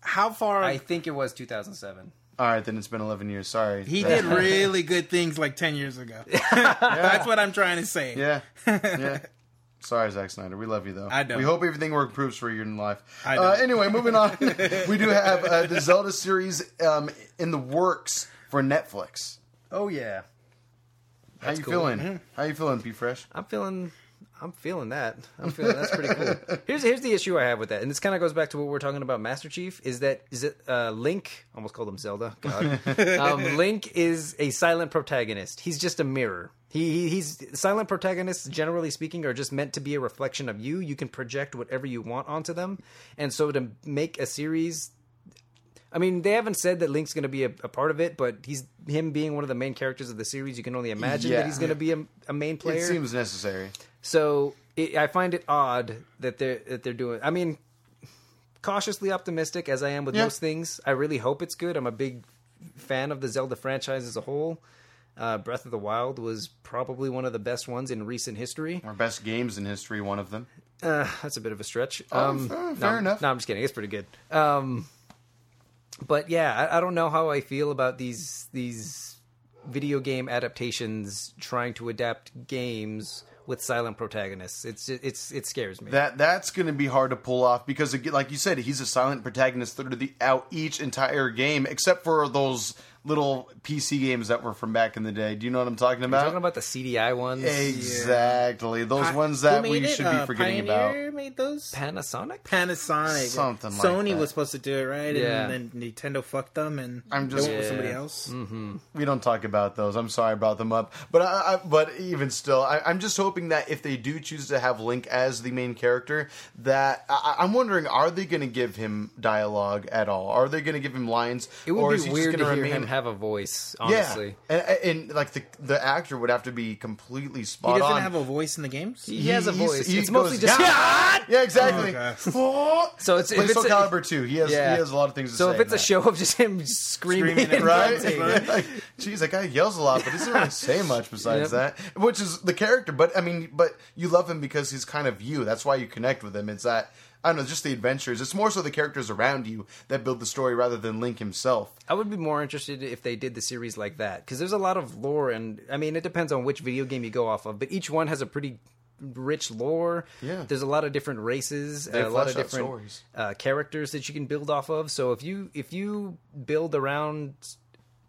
How far? I think it was 2007. All right, then it's been 11 years. Sorry. he did really good things like ten years ago. That's what I'm trying to say. Yeah. Yeah. Sorry, Zack Snyder. We love you though. I don't. We hope everything improves for you in life. I Uh, don't. anyway, moving on. we do have uh, the Zelda series um, in the works for Netflix. Oh yeah, How you cool. feeling? How you feeling, P Fresh? I'm feeling. I'm feeling that. I'm feeling that's pretty cool. Here's here's the issue I have with that, and this kind of goes back to what we we're talking about Master Chief. Is that is it uh, Link? Almost called him Zelda. God, um, Link is a silent protagonist. He's just a mirror. He, he he's silent protagonists. Generally speaking, are just meant to be a reflection of you. You can project whatever you want onto them, and so to make a series I mean, they haven't said that Link's going to be a, a part of it, but he's him being one of the main characters of the series. You can only imagine Yeah. that he's going to be a, a main player. It seems necessary. So it, I find it odd that they're that they're doing. I mean, cautiously optimistic as I am with Yeah. most things. I really hope it's good. I'm a big fan of the Zelda franchise as a whole. Uh, Breath of the Wild was probably one of the best ones in recent history. Our best games in history, one of them. Uh, that's a bit of a stretch. Oh, Um, fair- no, enough. No, I'm just kidding. It's pretty good. Um, but yeah, I, I don't know how I feel about these these video game adaptations trying to adapt games with silent protagonists. It's it's it scares me. That that's going to be hard to pull off because, like you said, he's a silent protagonist throughout the out each entire game, except for those little PC games that were from back in the day. Do you know what I'm talking You're about? talking about the CDI ones. exactly those ones that we it? should be Uh, forgetting Pioneer about. Made those. Panasonic. Panasonic. Something like Sony that. was supposed to do it, right? Yeah. And then Nintendo fucked them, and I'm they just- went with somebody Yeah. else. We don't talk about those. I'm sorry I brought them up, but I, I, but even still, I, I'm just hoping that if they do choose to have Link as the main character, that I, I'm wondering, are they going to give him dialogue at all? Are they going to give him lines? It would or be is he weird to gonna hear remain- him have a voice. Honestly, Yeah, and, and like the the actor would have to be completely He spot doesn't on. have a voice in the games. he, has a he's- voice. he it's mostly goes, just. "God!" Yeah, exactly. Oh, So it's if Play it's Soul a- Calibur 2. He has Yeah. he has a lot of things to So say. if it's a that. show of just him screaming, Screaming and right? grunting, like, geez, that guy yells a lot, but he doesn't really say much besides Yep. that. Which is the character, but I mean, but you love him because he's kind of you. That's why you connect with him. It's that I don't know, just the adventures. It's more so the characters around you that build the story rather than Link himself. I would be more interested if they did the series like that because there's a lot of lore, and I mean, it depends on which video game you go off of, but each one has a pretty rich lore. Yeah. there's a lot of different races, They a lot of different stories. uh, characters that you can build off of. So if you if you build around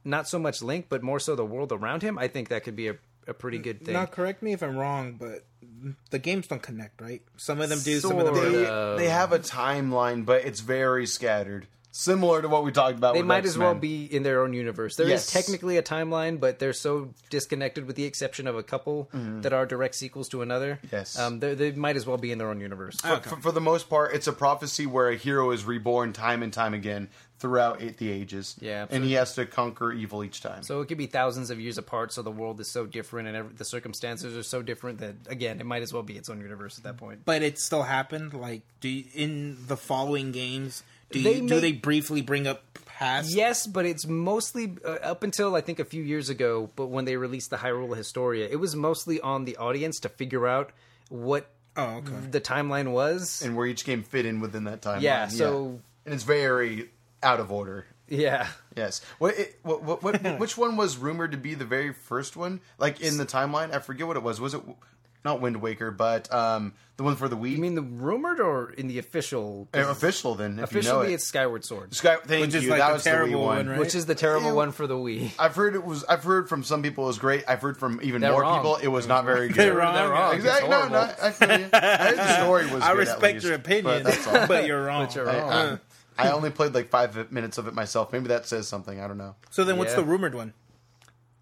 not so much Link, but more so the world around him, I think that could be a, a pretty good thing. now correct me if I'm wrong, but the games don't connect, right? Some of them do, some of them They, don't. they have a timeline, but it's very scattered. Similar to what we talked about they with might as well be in their own universe. There is Yes. technically a timeline, but they're so disconnected, with the exception of a couple that are direct sequels to another. Mm-hmm. Yes. um, they they might as well be in their own universe. for, for, for the most part, it's a prophecy where a hero is reborn time and time again throughout the ages. Yeah, and he has to conquer evil each time. So it could be thousands of years apart. So the world is so different, and every, the circumstances are so different that again, it might as well be its own universe at that point. But it still happened. Like, do you, in the following games, Do, They you, make- do they briefly bring up past? Yes, but it's mostly uh, up until I think a few years ago. But when they released the Hyrule Historia, it was mostly on the audience to figure out what Oh, okay. the timeline was. and where each game fit in within that timeline. Yeah, so- and it's very out of order. yeah, Yes. What, it, what, what, what which one was rumored to be the very first one? Like in the timeline, I forget what it was. Was it not Wind Waker, but um, the one for the Wii? you mean the rumored or in the official? Uh, official then? If Officially, you know it. it's Skyward Sword, Sky. Thank Which is you. like that the was the Wii terrible one. one, right? which is the terrible Ew. one for the Wii. I've heard it was. I've heard from some people it was great. I've heard from even They're more wrong. people it was not very good. They're wrong. They're wrong. It's Exactly. No, no, I feel. I heard the story was. I good, at respect least, your opinion, but that's all. but you're wrong. But you're wrong. I, I only played like five minutes of it myself. Maybe that says something. I don't know. so then, what's Yeah. the rumored one?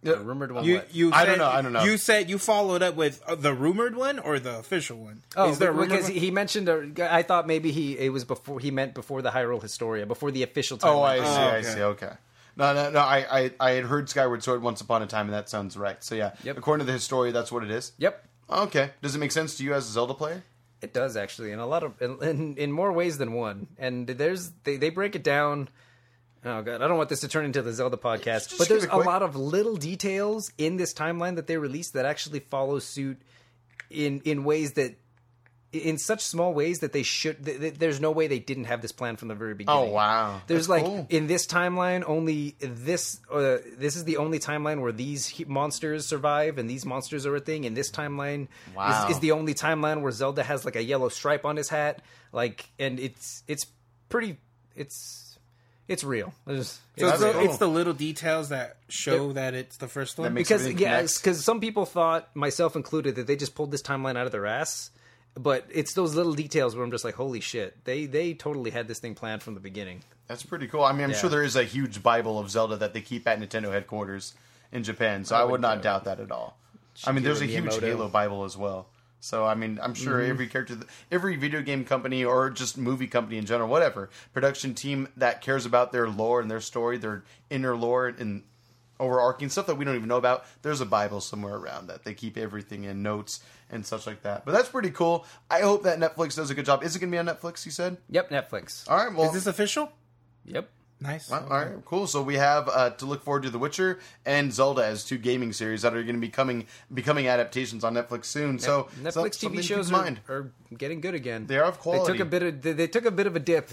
The rumored one. You what? you I said, don't know, I don't know. You said you followed up with uh, the rumored one or the official one? Oh, is there a rumored because one? he mentioned. A, I thought maybe he it was before he meant before the Hyrule Historia, before the official timeline. Oh, I see. I okay. see. Okay. No, no, no. I, I, I had heard Skyward Sword once upon a time, and that sounds right. So yeah, Yep. according to the story, that's what it is. Yep, Okay. Does it make sense to you as a Zelda player? It does actually, in a lot of in, in, in more ways than one. And there's they they break it down. Oh god, I don't want this to turn into the Zelda podcast, Just but there's a lot of little details in this timeline that they released that actually follow suit in in ways that in such small ways that they should th- th- there's no way they didn't have this plan from the very beginning. Oh wow. There's That's like cool. in this timeline only this uh, this is the only timeline where these he- monsters survive and these monsters are a thing. And this timeline Wow. is, is the only timeline where Zelda has like a yellow stripe on his hat. Like, and it's it's pretty it's it's real. It's, so it's it's, the, cool. it's the little details that show Yep. that it's the first one. Because everything yeah, because some people thought, myself included, that they just pulled this timeline out of their ass. But it's those little details where I'm just like, holy shit, they they totally had this thing planned from the beginning. That's pretty cool. I mean, I'm Yeah. sure there is a huge Bible of Zelda that they keep at Nintendo headquarters in Japan, so I, would would not doubt that at all. I mean, there's a Shigeru huge Miyamoto. Halo Bible as well. So I mean, I'm sure mm-hmm. every character, every video game company or just movie company in general, whatever production team that cares about their lore and their story, their inner lore and overarching stuff that we don't even know about, there's a Bible somewhere around that they keep everything in notes and such like that. But that's pretty cool. I hope that Netflix does a good job. Is it going to be on Netflix? You said. Yep, Netflix. All right. Well, is this official? Yep. Nice. Well, all right, cool. So we have uh, to look forward to The Witcher and Zelda as two gaming series that are going to be coming becoming adaptations on Netflix soon. So Netflix so- TV shows are, mind. are getting good again. They are of quality. They took a bit of they, they took a bit of a dip,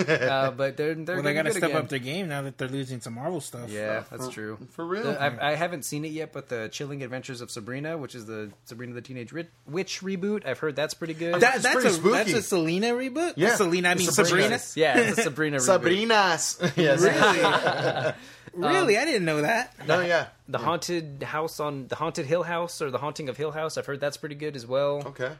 uh, but they're they're Well, they got to step up their game now that they're losing some Marvel stuff. Yeah, that's For- true. for real. The- I've, I haven't seen it yet, but the Chilling Adventures of Sabrina, which is the Sabrina the Teenage Ri- Witch reboot, I've heard that's pretty good. That, that's pretty a spooky. that's a Selena reboot. Yeah. Selena. I mean It's Sabrina. Sabrina. yeah, it's a Sabrina reboot. Sabrina's. yes. Really, I didn't know that. No, yeah. The haunted house on the haunted Hill House or the haunting of Hill House. I've heard that's pretty good as well. Okay.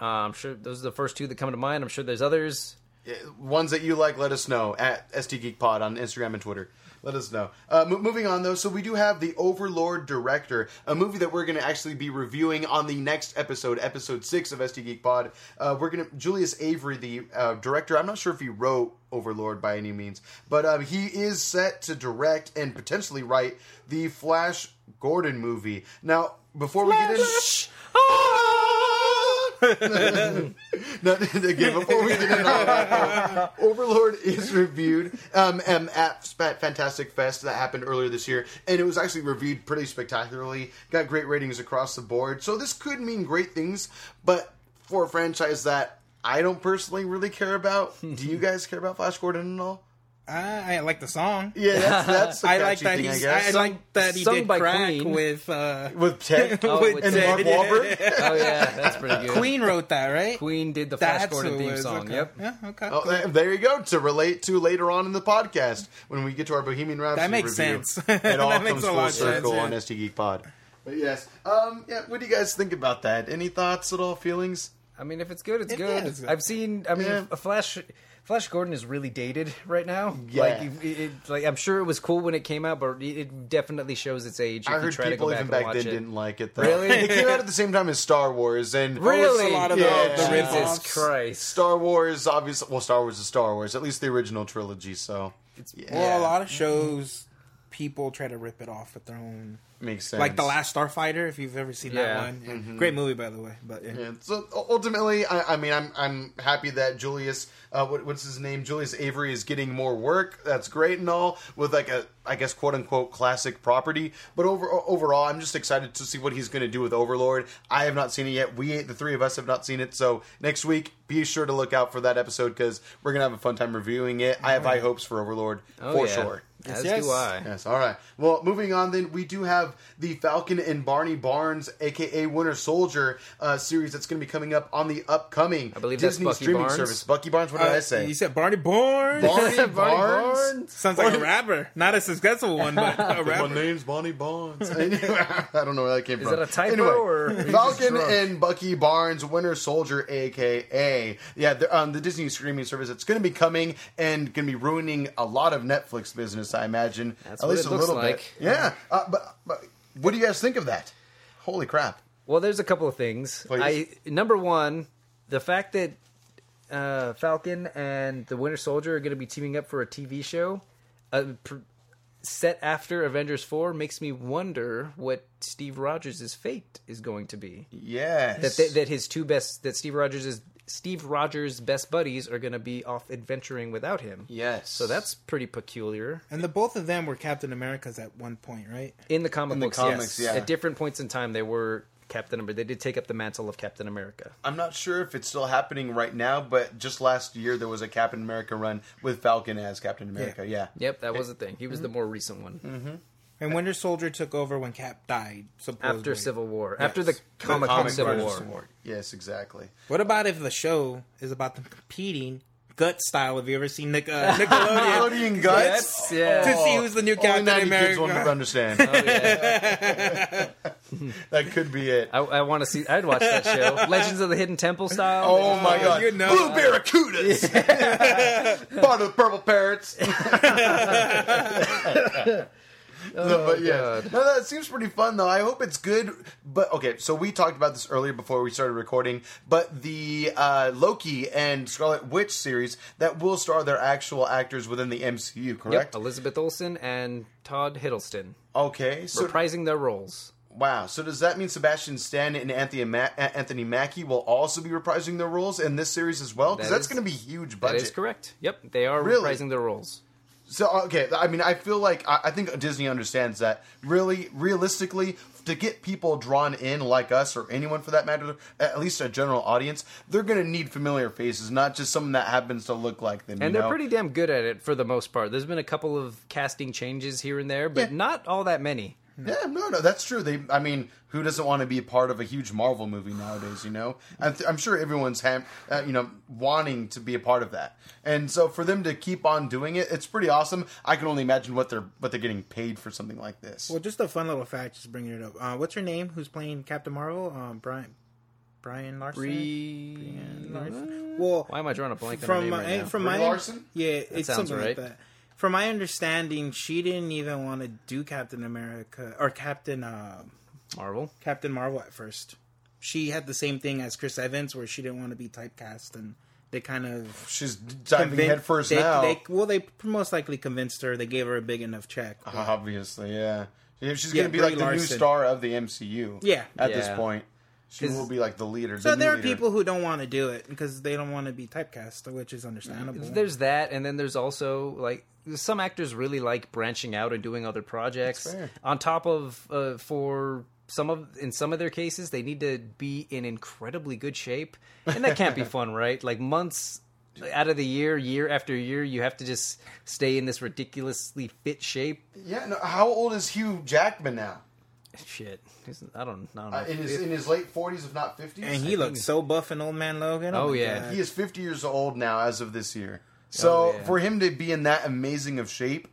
Uh, I'm sure those are the first two that come to mind. I'm sure there's others. Yeah, Ones that you like, let us know at SD Geek Pod on Instagram and Twitter. Let us know. Uh, mo- moving on, though, so we do have the Overlord Director, a movie that we're going to actually be reviewing on the next episode, episode six of SD Geek Pod. Uh, we're going to Julius Avery, the uh, director. I'm not sure if he wrote Overlord by any means, but um, he is set to direct and potentially write the Flash Gordon movie. Now, before we get in. no, again, before we get into all that, Overlord is reviewed um, um, at Fantastic Fest that happened earlier this year, and it was actually reviewed pretty spectacularly. Got great ratings across the board, so this could mean great things. But for a franchise that I don't personally really care about, do you guys care about Flash Gordon at all? I, I like the song. Yeah, that's that's a I like that thing, I he's. guess. I, like that he Sung did by crack Queen. with uh, with Ted Oh, with with and Ted. Mark Wahlberg. Oh yeah, that's pretty good. Queen wrote that, right? Queen did the Flash That's Gordon theme was, song. okay. Yep. Yeah. Okay. Oh, cool. there you go to relate to later on in the podcast when we get to our Bohemian Rhapsody. That makes review. sense. It all That makes comes a full lot of sense, circle yeah. on SD Geek Pod. But yes, um, yeah. What do you guys think about that? Any thoughts at all? Feelings? I mean, if it's good, it's It good. is. I've seen. I mean, Yeah. a Flash. Flash Gordon is really dated right now. Yeah. Like, it, it, like I'm sure it was cool when it came out, but it, it definitely shows its age. If I you heard try to people go back even and back watch then it. didn't like it. Though. Really? it came out at the same time as Star Wars, and Really? a lot of Yeah. the, the Jesus rip-offs. Christ. Star Wars, obviously. Well, Star Wars is Star Wars. At least the original trilogy. So, yeah. Well, a lot of shows people try to rip it off with their own. Makes sense. Like the Last Starfighter, if you've ever seen Yeah. that one, Yeah. great movie by the way. But yeah. Yeah, so ultimately, I, I mean, I'm I'm happy that Julius, uh, what, what's his name, Julius Avery is getting more work. That's great and all with like a, I guess, quote unquote classic property. But over overall, I'm just excited to see what he's going to do with Overlord. I have not seen it yet. We, the three of us, have not seen it. So next week, be sure to look out for that episode because we're gonna have a fun time reviewing it. I have high hopes for Overlord Oh, for yeah. Sure. As Yes, do I. Yes, all right. Well, moving on then, we do have the Falcon and Barney Barnes, aka Winter Soldier, uh, series that's going to be coming up on the upcoming I believe that's Disney Bucky streaming Barnes. service. Bucky Barnes, what did I say? Uh, You said Barney Barnes. Barney Barney Barnes? Barnes? Sounds like a rapper, not a successful one, but a My rapper. name's Barney Barnes. I don't know where that came Is from. that a typo Anyway, or- He's Falcon just drunk. and Bucky Barnes, Winter Soldier, aka yeah, the, um, the Disney streaming service. It's going to be coming and going to be ruining a lot of Netflix business. I imagine That's at least a little like. bit. Yeah, uh, but, but what do you guys think of that? Holy crap! Well, there's a couple of things. Please. I number one, the fact that uh, Falcon and the Winter Soldier are going to be teaming up for a TV show uh, pr- set after Avengers Four makes me wonder what Steve Rogers' fate is going to be. Yes, That they, that his two best that Steve Rogers is Steve Rogers' best buddies are going to be off adventuring without him. yes. So that's pretty peculiar. And the both of them were Captain Americas at one point, right? In the comic In the books, comics, yes. yeah. At different points in time, they were Captain America. They did take up the mantle of Captain America. I'm not sure if it's still happening right now, but just last year there was a Captain America run with Falcon as Captain America. Yeah, Yep, that was the thing. He was the more recent one. Mm-hmm. And Winter Soldier took over when Cap died. Supposedly. After Civil War. Yes. After the The comic, comic Civil version. War. Yes, exactly. What about if the show is about them competing gut style? Have you ever seen Nick, uh, Nickelodeon? Nickelodeon guts. Yes, yeah. To see who's the new Only Captain 90 kids America. will never understand. Oh, yeah. that could be it. I, I want to see. I'd watch that show. Legends of the Hidden Temple style. Oh my Oh, god! you know. Blue barracudas, part of the purple parrots. No, but yeah, no, that seems pretty fun though. I hope it's good. But okay, so we talked about this earlier before we started recording. But the uh, Loki and Scarlet Witch series that will star their actual actors within the MCU, correct? Yep, Elizabeth Olsen and Tom Hiddleston Okay, so reprising their roles. wow. So does that mean Sebastian Stan and Anthony Ma- Anthony Mackie will also be reprising their roles in this series as well? Because That that's going to be huge That budget. is correct. Yep, they are Really? reprising their roles. So okay, I mean, I feel like I, I think Disney understands that. Really, realistically, to get people drawn in like us or anyone for that matter, at least a general audience, they're going to need familiar faces, not just someone that happens to look like them. And they're know? pretty damn good at it for the most part. There's been a couple of casting changes here and there, but Yeah. not all that many. Yeah, no, no, that's true. They, I mean, who doesn't want to be a part of a huge Marvel movie nowadays? You know, I'm, th- I'm sure everyone's, ham- uh, you know, wanting to be a part of that. And so for them to keep on doing it, it's pretty awesome. I can only imagine what they're what they're getting paid for something like this. Well, just a fun little fact, just bringing it up. Uh, what's her name? Who's playing Captain Marvel? Um, Brian, Brian Larson. Re- Larson? Well, Why am I drawing a blank on her from name my, right now? from Brie my Larson? yeah, it's sounds something right. like that. From my understanding, she didn't even want to do Captain America or Captain uh, Marvel. Captain Marvel at first. She had the same thing as Chris Evans, where she didn't want to be typecast, and they kind of She's diving convin- headfirst they, now. They, well, they most likely convinced her. They gave her a big enough check. Obviously, yeah. Yeah, She's Yeah, going to be Brie like the new star of the MCU. Yeah. At this point, she will be like the leader. So the there are leader. people who don't want to do it because they don't want to be typecast, which is understandable. There's that, and then there's also like some actors really like branching out and doing other projects. That's fair. On top of uh, for some of in some of their cases, they need to be in incredibly good shape, and that can't be fun, right? Like months out of the year, year after year, you have to just stay in this ridiculously fit shape. Yeah. No, how old is Hugh Jackman now? Shit, He's- I don't, I don't know. Uh, in his in his late forties, if not fifties. and he looks so buff in Old Man Logan. Oh, my yeah. God. He is 50 years old now as of this year. So yeah. for him to be in that amazing of shape,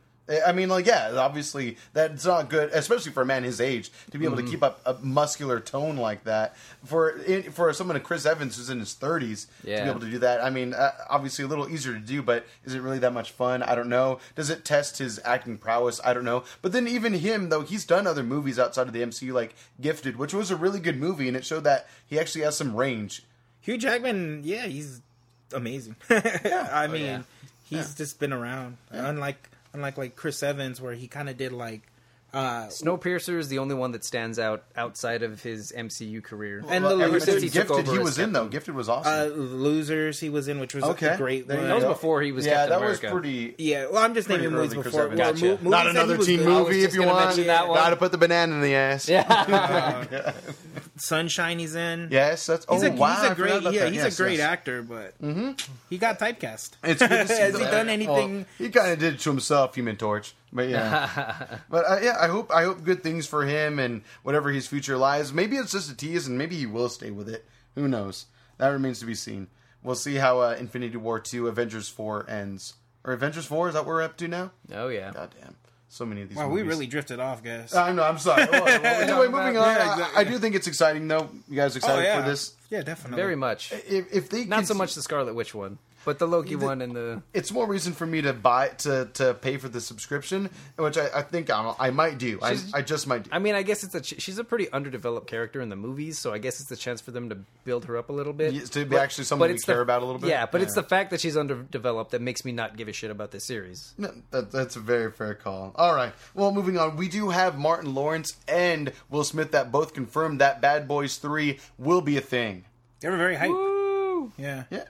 I mean, like, yeah, obviously that's not good, especially for a man his age to be able Mm-hmm. to keep up a muscular tone like that. For for someone like Chris Evans who's in his 30s to be able to do that, I mean, uh, obviously a little easier to do, but is it really that much fun? I don't know. Does it test his acting prowess? I don't know. But then even him, though, he's done other movies outside of the MCU, like Gifted, which was a really good movie, and it showed that he actually has some range. Hugh Jackman, yeah, he's amazing. I mean, yeah. he's just been around. Unlike unlike like Chris Evans, where he kind of did like uh, Snowpiercer is the only one that stands out outside of his MCU career. And Well, the ever since he took over he was in though. Gifted was awesome. uh, Losers. He was in, which was Okay, a great there you one. That was go. before he was yeah, Captain that was pretty. Yeah, well, I'm just Pretty naming movies before. Well, Gotcha. Not movies Not he another was teen good. I was movie just if you want. mention that one. Gotta put the banana in the ass. Yeah. Sunshine. He's in. Yes, that's. He's oh a, wow, he's I a forgot great, yeah, that. he's Yes, a great yes. actor, but he got typecast. It's good to see Has he done anything- Well, he kind of did it to himself, Human Torch. But yeah, but uh, yeah, I hope I hope good things for him and whatever his future lies. Maybe it's just a tease, and maybe he will stay with it. Who knows? That remains to be seen. We'll see how uh, Infinity War two, Avengers four ends, or Avengers four. Is that what we're up to now? oh yeah. God damn, so many of these. Wow, we really drifted off, guys. I know. I'm sorry. Well, well, anyway, moving on. Yeah, I- exactly. I, do think it's exciting, though. You guys oh excited yeah, for this? yeah, definitely. Very much. If, if they Not so much the Scarlet Witch one, but the Loki one and the. it's more reason for me to buy to to pay for the subscription, which I, I think I, I might do. I, I just might do. I mean, I guess it's a she's a pretty underdeveloped character in the movies, so I guess it's a chance for them to build her up a little bit. Yeah, to be actually someone we it's care the- about a little bit? Yeah, but it's the fact that she's underdeveloped that makes me not give a shit about this series. No, that, that's a very fair call. All right. Well, moving on. We do have Martin Lawrence and Will Smith that both confirmed that Bad Boys 3 will be a thing. They were very hype. Woo! Yeah. Yeah.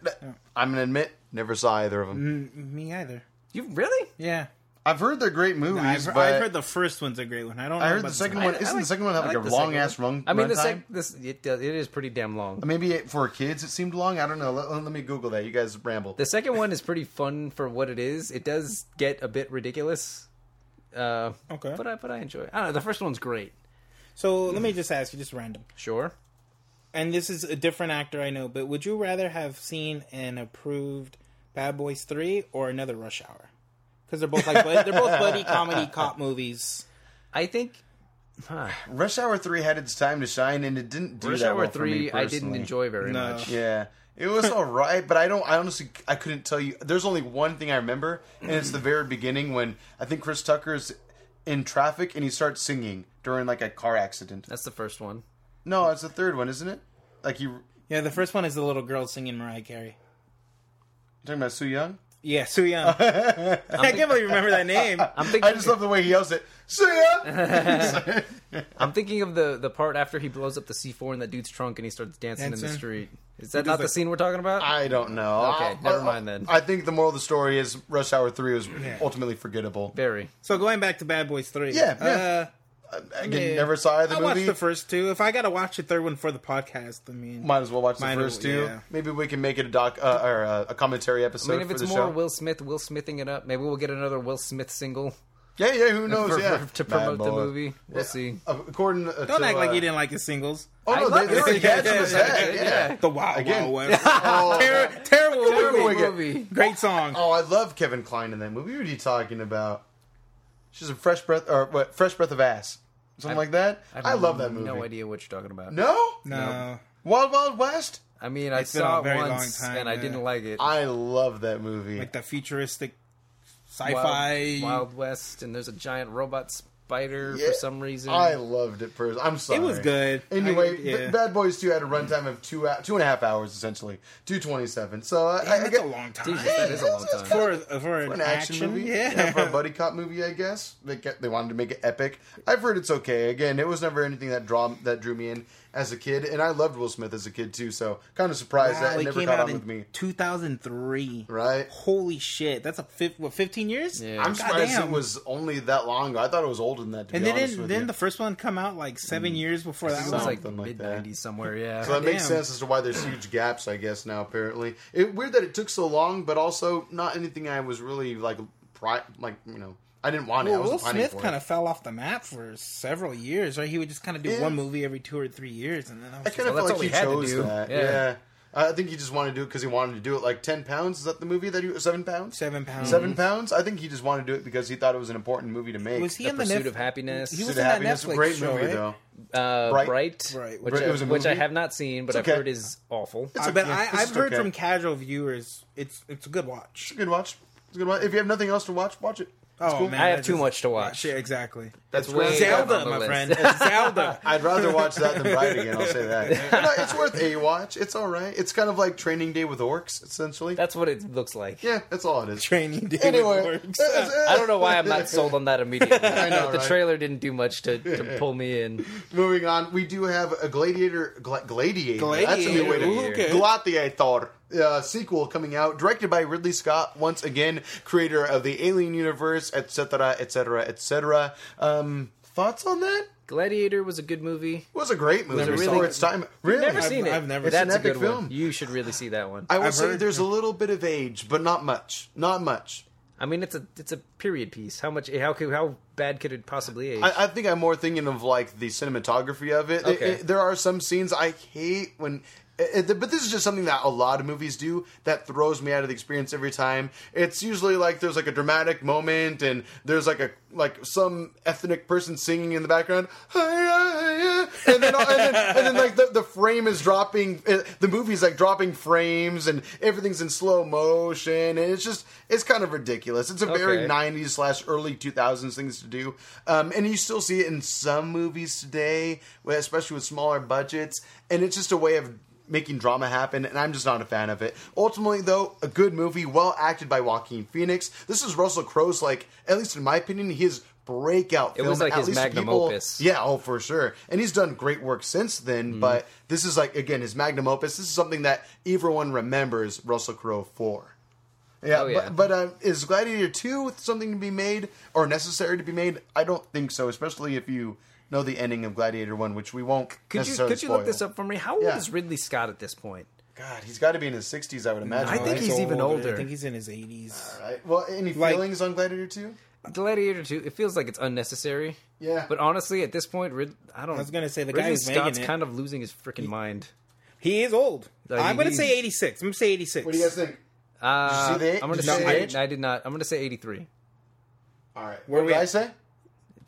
I'm going to admit, never saw either of them. Mm, me either. You really? Yeah. I've heard they're great movies, I've, heard, but I've heard the first one's a great one. I don't. Know I heard about the second second one. I- I Isn't like- the second one have I like, like a the second long ass one. run? I mean, the runtime? sec- this it, does- it is pretty damn long. Maybe it, for kids it seemed long. I don't know. Let, let me Google that. You guys ramble. The second one is pretty fun for what it is. It does get a bit ridiculous. Uh, Okay. But I but I enjoy it. I don't know. The first one's great. So let me just ask you, just random. Sure. And this is a different actor, I know, but would you rather have seen an approved Bad Boys Three or another Rush Hour? Because they're both like they're both buddy comedy cop movies. I think Rush Hour Three had its time to shine, and it didn't do Rush that Hour well for me Three I didn't enjoy very No. much. Yeah, it was all right, but I don't. I honestly, I couldn't tell you. There's only one thing I remember, and it's the very beginning when I think Chris Tucker's in traffic and he starts singing during like a car accident. That's the first one. No, it's the third one, isn't it? Like you Yeah, the first one is the little girl singing Mariah Carey. You talking about Sue Young? Yeah, Soo Young. I can't believe you remember that name. I'm thinking. I just love the way he yells it. Sue Young. I'm thinking of the the part after he blows up the C4 in that dude's trunk and he starts dancing, in the street. Is that not the that- scene we're talking about? I don't know. Okay, I- never mind then. I think the moral of the story is Rush Hour Three was ultimately forgettable. Very. So going back to Bad Boys Three. Yeah, yeah. Uh, Again, yeah. never saw either I movie. watched the first two. If I got to watch the third one for the podcast, I mean, Might as well watch the first as- two. yeah. Maybe we can make it a doc uh, or uh, a commentary episode. I mean, if for it's the more show. Will Smith, Will Smithing it up, maybe we'll get another Will Smith single yeah, yeah. Who knows? for- yeah, for- to Bad promote the boy. movie. We'll see. Uh, According, uh, don't to, act like uh, you didn't like his singles. Oh no, they, they were Yeah, yeah, yeah, Yeah. yeah. The Wild Again. Wild West. Oh, Ter- terrible Terrible movie. Movie. Great song. oh, I love Kevin Kline in that movie. What are you talking about? She's a fresh breath or what? Fresh breath of ass, something I- like that. have I, love that movie. No idea what you're talking about. No, No. Wild Wild West. I mean, I saw it once time, and I didn't like it. I love that movie. Like the futuristic sci-fi. Wild West, and there's a giant robot spider Yeah, for some reason. I loved it. Pers- I'm sorry. It was good. Anyway, I- yeah. Bad Boys Two had a runtime of two hou- two and a half hours essentially, two twenty seven. So uh, I, I That's get a long time. Jesus, that is a long time. for for an, for an action, movie, Yeah. for a buddy cop movie, I guess they get, they wanted to make it epic. I've heard it's okay. Again, it was never anything that draw that drew me in as a kid, and I loved Will Smith as a kid too. So kind of surprised Wow, that it it never came caught out on in with me. 2003. Right? Holy shit! That's a fif- what 15 years? Yeah. I'm surprised Goddamn. it was only that long ago. I thought it was older than that. To And be then honest didn't with then you. the first one come out like seven mm. years before that it was like Something like mid that. '90s somewhere. Yeah. So that makes Damn. sense as to why there's huge gaps, I guess now. Apparently, it, weird that it took so long, but also not anything I was really like, pri- like you know, I didn't want it. I Will wasn't Smith kind of fell off the map for several years, right? He would just kind of do Yeah. one movie every two or three years, and then I was I just kind of Well, feel that's like he all he had to chose do. that. Yeah. Yeah. I think he just wanted to do it because he wanted to do it. Like ten pounds is that the movie that he seven pounds? seven pounds. 7 pounds. I think he just wanted to do it because he thought it was an important movie to make. Was he The in the Pursuit Netf- of Happiness. He was of in that Happiness, Netflix great show, movie right? though. Uh, Bright. Bright, Right. which, Bright I, was a which I have not seen, but It's I've heard is awful. It's Uh, but okay. I, It's I've just heard okay. from casual viewers, it's it's a good watch. It's a good watch. It's a good watch. If you have nothing else to watch, watch it. Oh cool. man, I have that's too just- much to watch. Yeah, exactly. That's way way down down Zelda, my list. friend. It's Zelda. I'd rather watch that than Bright again. I'll say that. No, it's worth a watch. It's all right. It's kind of like Training Day with orcs, essentially. That's what it looks like. yeah, that's all it is. Training Day Anyway, works. I don't know why I'm not sold on that immediately. I know, the right? trailer didn't do much to, to pull me in. Moving on, we do have a Gladiator. Gla- Gladiator. That's a new way to Gladiator. Ooh, okay. Gladiator. Uh, sequel coming out, directed by Ridley Scott, once again, creator of the Alien universe, etc., etc., etc. Um, thoughts on that? Gladiator was a good movie. It was a great movie Never for seen its time. Really, Never I've- seen it. I've never It's That's an a good epic film. one. You should really see that one. I will I've say heard- there's a little bit of age, but not much. Not much. I mean, it's a it's a period piece. How much? How could how bad could it possibly age? I, I think I'm more thinking of like the cinematography of it. It- Okay. it- there are some scenes I hate when. It- it- but this is just something that a lot of movies do that throws me out of the experience every time. It's usually like there's like a dramatic moment and there's like a like some ethnic person singing in the background, and then and then, and then like the, the frame is dropping. The movie's like dropping frames and everything's in slow motion, and it's just it's kind of ridiculous. It's a very Okay. 90s slash early 2000s things to do. Um, and you still see it in some movies today, especially with smaller budgets. And it's just a way of making drama happen, and I'm just not a fan of it. Ultimately, though, a good movie, well acted by Joaquin Phoenix. This is Russell Crowe's, like, at least in my opinion, his breakout It film. was like At his least magnum people- opus. Yeah, oh, for sure. And he's done great work since then, Mm-hmm. but this is, like, again, his magnum opus. This is something that everyone remembers Russell Crowe for. Yeah, Oh, yeah. but, but uh, is Gladiator 2 something to be made or necessary to be made? I don't think so, especially if you know the ending of Gladiator 1, which we won't could you necessarily could you look this up for me? How old Yeah. is Ridley Scott at this point? God, he's got to be in his 60s, I would imagine. I think right? he's even older. I think he's in his 80s. Right. Well, any Like- feelings on Gladiator 2? Gladiator two. It feels like it's unnecessary. Yeah. But honestly, at this point, Rid- I don't. I was gonna say, the guy Ridley who's making Scott's it- kind of losing his freaking mind. He is old. Like, I'm going to say 86. I'm going to say 86. What do you guys think? Uh, see the- I'm gonna say see the? I did not. I'm gonna say 83. All right. Where what did I say?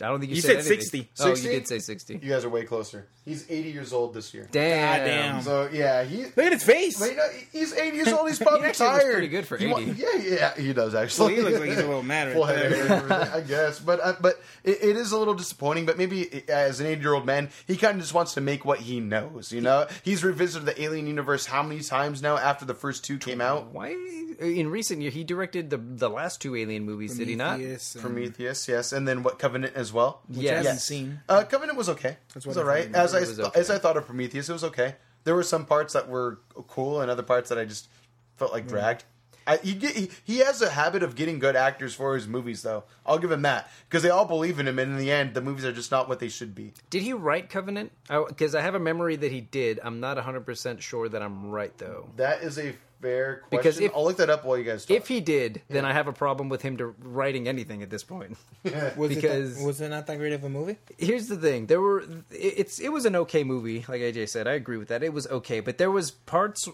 I don't think you, You said, said 60. Oh, 60? you did say 60. You guys are way closer. He's 80 years old this year. Damn. damn. So, yeah, he... Look at his face. But, you know, he's 80 years old. He's probably actually looks tired. pretty good for He wa- 80. yeah, yeah, he does actually. Well, he looks like he's a little mad right Full head of there. hair I guess. But uh, but it, it is a little disappointing. But maybe uh, as an 80 year old man, he kind of just wants to make what he knows. You know, he's revisited the Alien universe how many times now after the first two came out? Why? In recent year, he directed the the last two Alien movies. Did he not? Prometheus and- Prometheus, yes, and then what Covenant as well. Which Yes. I haven't Yes. seen. Uh, Covenant was okay. That's it was what all I right. thought. As I okay. as I thought of Prometheus, it was okay. There were some parts that were cool, and other parts that I just felt like mm. dragged. I, he, he he has a habit of getting good actors for his movies, though. I'll give him that because they all believe in him, and in the end, the movies are just not what they should be. Did he write Covenant? Because I have a memory that he did. I'm not 100 percent sure that I'm right though. That is a fair question. Because if- I'll look that up while you guys talk. If he did, then I have a problem with him to writing anything at this point. Was Because- it that, was it not that great of a movie? Here's the thing: there were it's it was an okay movie, like AJ said. I agree with that. It was okay, but there was parts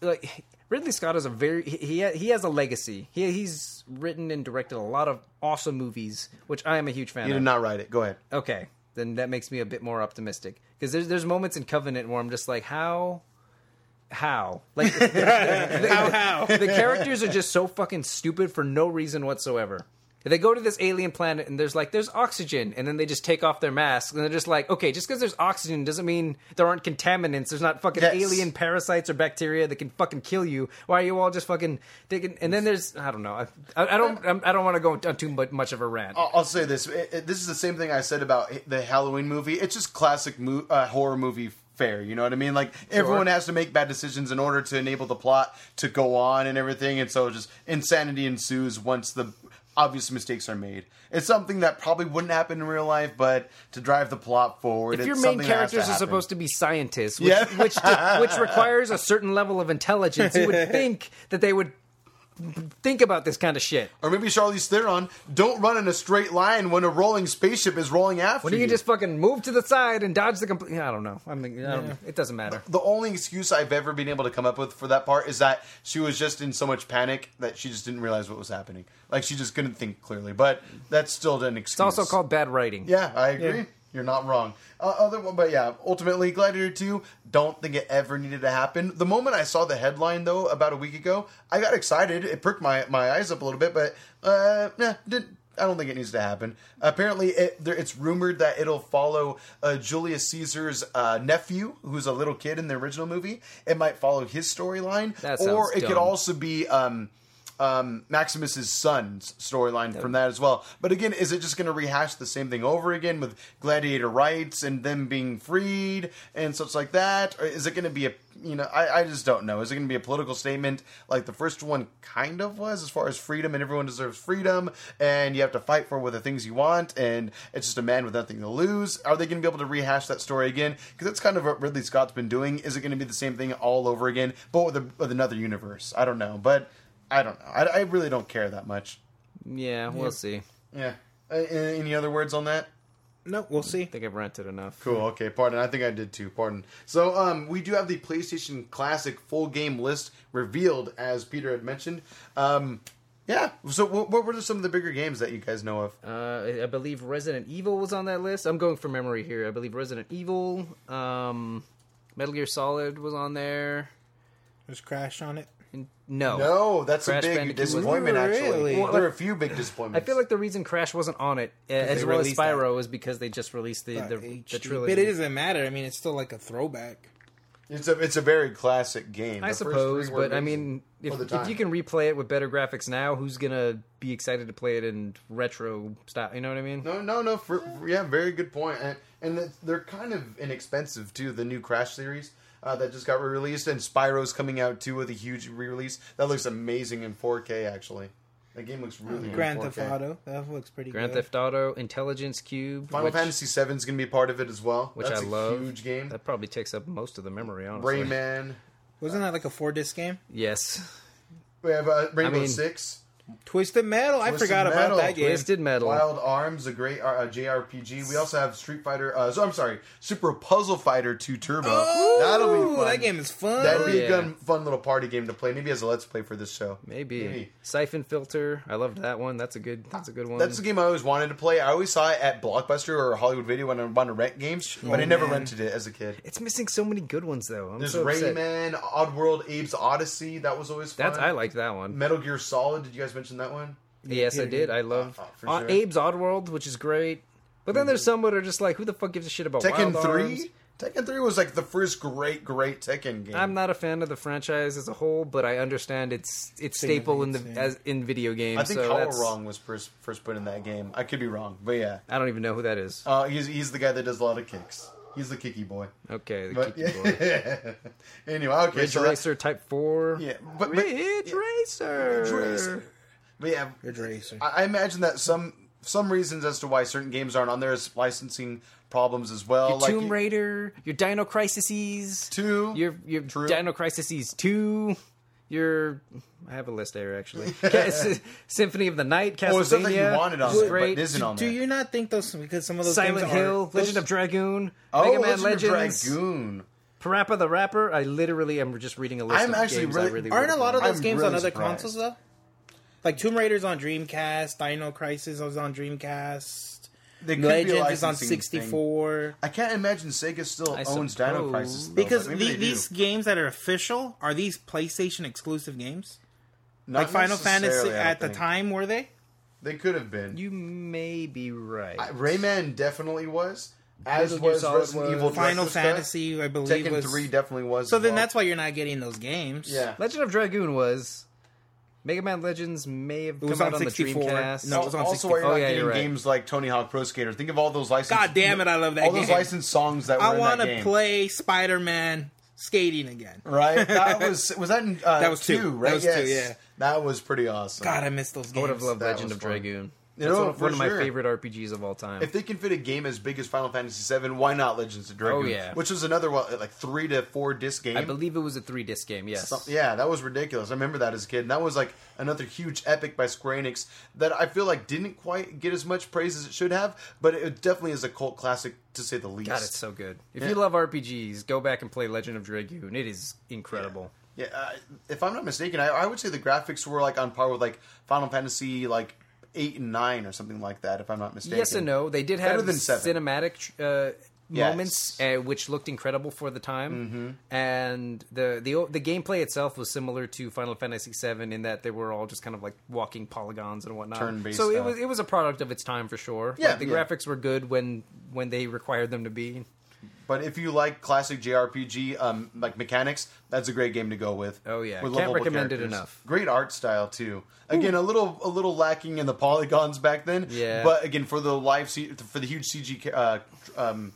like Ridley Scott is a very he he has a legacy. He he's written and directed a lot of awesome movies, which I am a huge fan you of. did not write it. Go ahead. Okay, then that makes me a bit more optimistic because there's there's moments in Covenant where I'm just like, how, how, like, How, how? the characters are just so fucking stupid for no reason whatsoever. They go to this alien planet and there's like there's oxygen, and then they just take off their masks and they're just like, okay, just because there's oxygen doesn't mean there aren't contaminants. There's not fucking Yes. alien parasites or bacteria that can fucking kill you. Why are you all just fucking taking? And then there's I don't know. I, I, I don't I'm- I don't want to go on too mu- much of a rant. I'll, I'll say this. It, it- this is the same thing I said about the Halloween movie. It's just classic mo- uh, horror movie fare. You know what I mean? Like everyone has to make bad decisions in order to enable the plot to go on and everything, and so just insanity ensues once the obvious mistakes are made. It's something that probably wouldn't happen in real life, but to drive the plot forward, if your it's main something that has to characters are supposed to be scientists, which Yeah. which, which requires a certain level of intelligence, you would think that they would think about this kind of shit. or maybe Charlize Theron, don't run in a straight line when a rolling spaceship is rolling after you. When you can just fucking move to the side and dodge the complete. I don't know. I mean, I don't, it doesn't matter. the only excuse I've ever been able to come up with for that part is that she was just in so much panic that she just didn't realize what was happening. Like she just couldn't think clearly. But that's still an excuse. It's also called bad writing. Yeah, I agree. Yeah. You're not wrong. Uh, other one, but yeah, ultimately, Gladiator Two. Don't think it ever needed to happen. The moment I saw the headline, though, about a week ago, I got excited. It pricked my, my eyes up a little bit, but uh, yeah, didn't I don't think it needs to happen. Apparently, it, there, it's rumored that it'll follow uh, Julius Caesar's uh, nephew, who's a little kid in the original movie. It might follow his storyline, or it could also be um, um, Maximus's son's storyline from that as well. But again, is it just going to rehash the same thing over again with gladiator rights and them being freed and such like that, or is it going to be a you know, I, I just don't know. Is it going to be a political statement like the first one kind of was, as far as freedom and everyone deserves freedom, and you have to fight for what the things you want, and it's just a man with nothing to lose? Are they going to be able to rehash that story again? Because that's kind of what Ridley Scott's been doing. Is it going to be the same thing all over again, but with, a, with another universe? I don't know, but I don't know. I, I really don't care that much. Yeah, we'll see. Yeah. Uh, any other words on that? No, we'll see. I think I've rented enough. Cool. Okay. Pardon. I think I did too. Pardon. So, um, we do have the PlayStation Classic full game list revealed, as Peter had mentioned. Um, yeah. So, what, what were some of the bigger games that you guys know of? Uh, I believe Resident Evil was on that list. I'm going from memory here. I believe Resident Evil, um, Metal Gear Solid was on there. There's Crash on it. And- no, No, that's Crash a big Bandicoot. disappointment. Actually, Really? Well, there are a few big disappointments. I feel like the reason Crash wasn't on it, uh, as they well as released that. Spyro, is because they just released the the, the HD. trilogy. But it doesn't matter. I mean, it's still like a throwback. it's a it's a very classic game. I The first suppose, were but I amazing mean, if, the if time. you can replay it with better graphics now, who's gonna be excited to play it in retro style? You know what I mean? No, no, no. For, yeah, very good point. And, and it's- they're kind of inexpensive too. The new Crash series uh, that just got re-released, and Spyro's coming out too with a huge re-release. That looks amazing in 4K. Actually, that game looks really good. Grand Theft Auto. That looks pretty Grand good. Theft Auto, Intelligence Cube, Final which, Fantasy VII is going to be part of it as well. which That's I a love. huge game. That probably takes up most of the memory, honestly. Rayman. Wasn't that like a four disc game? Yes, We have uh, Rainbow mean- Six. Twisted Metal. I forgot Metal. about that game. Twisted Metal. Wild Arms, a great uh, JRPG. We also have Street Fighter. Uh, so I'm sorry, Super Puzzle Fighter 2 Turbo. That'll be fun. That game is fun. That'd be a good, fun little party game to play. Maybe as a let's play for this show. maybe. Maybe. Siphon Filter. I loved that one. That's a good. That's a good one. That's the game I always wanted to play. I always saw it at Blockbuster or Hollywood Video when I wanted to rent games, but I never man. rented it as a kid. it's missing so many good ones though. I'm There's so. Rayman, Oddworld, Abe's Oddysee. That was always fun. That's I like that one. Metal Gear Solid. Did you guys mention that one? Yes, I did. I love Oh, for uh, sure. Abe's Oddworld, which is great. But then there's some that are just like, who the fuck gives a shit about Tekken Wild Three. Arms? Tekken Three was like the first great, great Tekken game. I'm not a fan of the franchise as a whole, but I understand it's it's staple in the Significance, as in video games. I think so Power that's- Wrong was first first put in that game. I could be wrong, but yeah. I don't even know who that is. Uh, he's he's the guy that does a lot of kicks. He's the kicky boy. Okay, the But Kiki boy. anyway, okay. Ridge so that- Racer Type Four. yeah, but, but Ridge Racer. Ridge Racer. But yeah, Ridge Racer. I I imagine that some some reasons as to why certain games aren't on there is licensing problems as well. Your like Tomb you- Raider, your Dino Crises, Two. your your True. Dino Crises Two, your I have a list there actually. Symphony of the Night, Castlevania. Well, it's stuff that you wanted on there, but isn't on Do there. you not think those because some of those Silent games Hill, are, Legend those- of Dragoon, oh, Mega Man Legend Legends, of Dragoon. Parappa the Rapper. I literally am just reading a list I'm of actually games really- I really Aren't a lot of those I'm games really on other surprised. consoles though? Like Tomb Raider's on Dreamcast, Dino Crisis was on Dreamcast, They could be a Legends is on licensing thing. 64. I can't imagine Sega still I owns Dino. Crisis though, Because the, these games that are official are these PlayStation exclusive games. Not Like Final Fantasy necessarily, I at the time, were they? they could have been. You may be right. I- Rayman definitely was, as Metal was Resident was. Evil. Final Fantasy, I believe, Tekken was. Three definitely was. so then well. that's why you're not getting those games. yeah. Legend of Dragoon was. Mega Man Legends may have was come on out on the 64. Dreamcast. No, it was on also, why you're 64. not Oh, yeah, getting you're right. games like Tony Hawk Pro Skater. Think of all those licensed. God damn it, I love that all those game. licensed songs that were I want to play Spider Man skating again. Right? That was was that in, uh, That was two. right? That was yes. two, yeah. That was pretty awesome. God, I miss those games. I would have loved That Legend of fun. Dragoon. That's know, one, of- one of my sure. favorite RPGs of all time. If they can fit a game as big as Final Fantasy VII, why not Legends of Dragoon? Oh, yeah. Which was another what, like three to four disc game. I believe it was a three disc game. Yes. Some- yeah, that was ridiculous. I remember that as a kid. And that was like another huge epic by Square Enix that I feel like didn't quite get as much praise as it should have, but it definitely is a cult classic to say the least. God, it's so good. If Yeah. you love RPGs, go back and play Legend of Dragoon. It is incredible. Yeah, uh, if I'm not mistaken, I, I would say the graphics were like on par with like Final Fantasy like eight and nine or something like that. If I'm not mistaken. Yes and no. They did have cinematic uh, Yes. moments, uh, which looked incredible for the time. Mm-hmm. And the the the gameplay itself was similar to Final Fantasy VII in that they were all just kind of like walking polygons and whatnot. Turn-based so it stuff. was it was a product of its time for sure. Yeah, Like, the yeah. graphics were good when when they required them to be. But if you like classic JRPG um, like mechanics, that's a great game to go with. Oh, yeah. with Can't lovable recommend it characters. enough. Great art style too. Again, a little a little lacking in the polygons back then. Yeah. But again, for the live C- for the huge CG uh, um,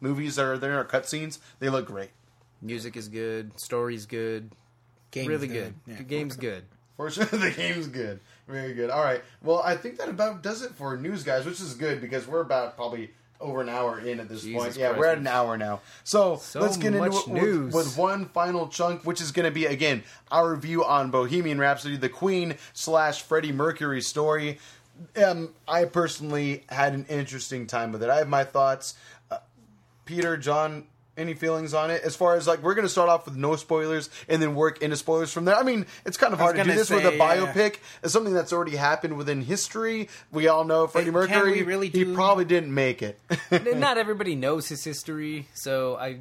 movies that are there, or cutscenes, they look great. Music is good, story's good, Game's really good. Yeah. The game's good. For sure, the game's good. Very good. All right. Well, I think that about does it for news, guys, which is good because we're about probably over an hour in at this Jesus point. Yeah, Christ. we're at an hour now. So, So let's get into it with, with one final chunk, which is going to be again our review on Bohemian Rhapsody, the Queen slash Freddie Mercury story. Um, I personally had an interesting time with it. I have my thoughts. Uh, Peter, John, any feelings on it? As far as like, we're going to start off with no spoilers and then work into spoilers from there. I mean, it's kind of hard to do gonna this with a say, yeah. biopic. It's something that's already happened within history. We all know Freddie Can we Mercury. really he probably didn't make it. Not everybody knows his history, so I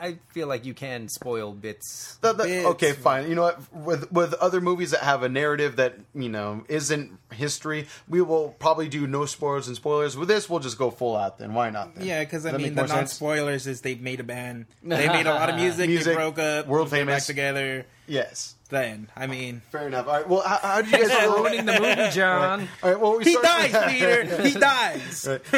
I feel like you can spoil bits. That- that- Bits. okay, fine. You know what? With with other movies that have a narrative that you know isn't history, we will probably do no spoilers and spoilers. With this, we'll just go full out. Then why not? Then? Yeah, because I that mean, the more non sense? spoilers is they've made a band. They made a lot of music. Music, they broke up. world came back famous. together. Yes, Then I mean, fair enough. All right. Well, how, how did you guys? all Ruining the movie, John. All right. Well, we he start- dies, Peter. He dies.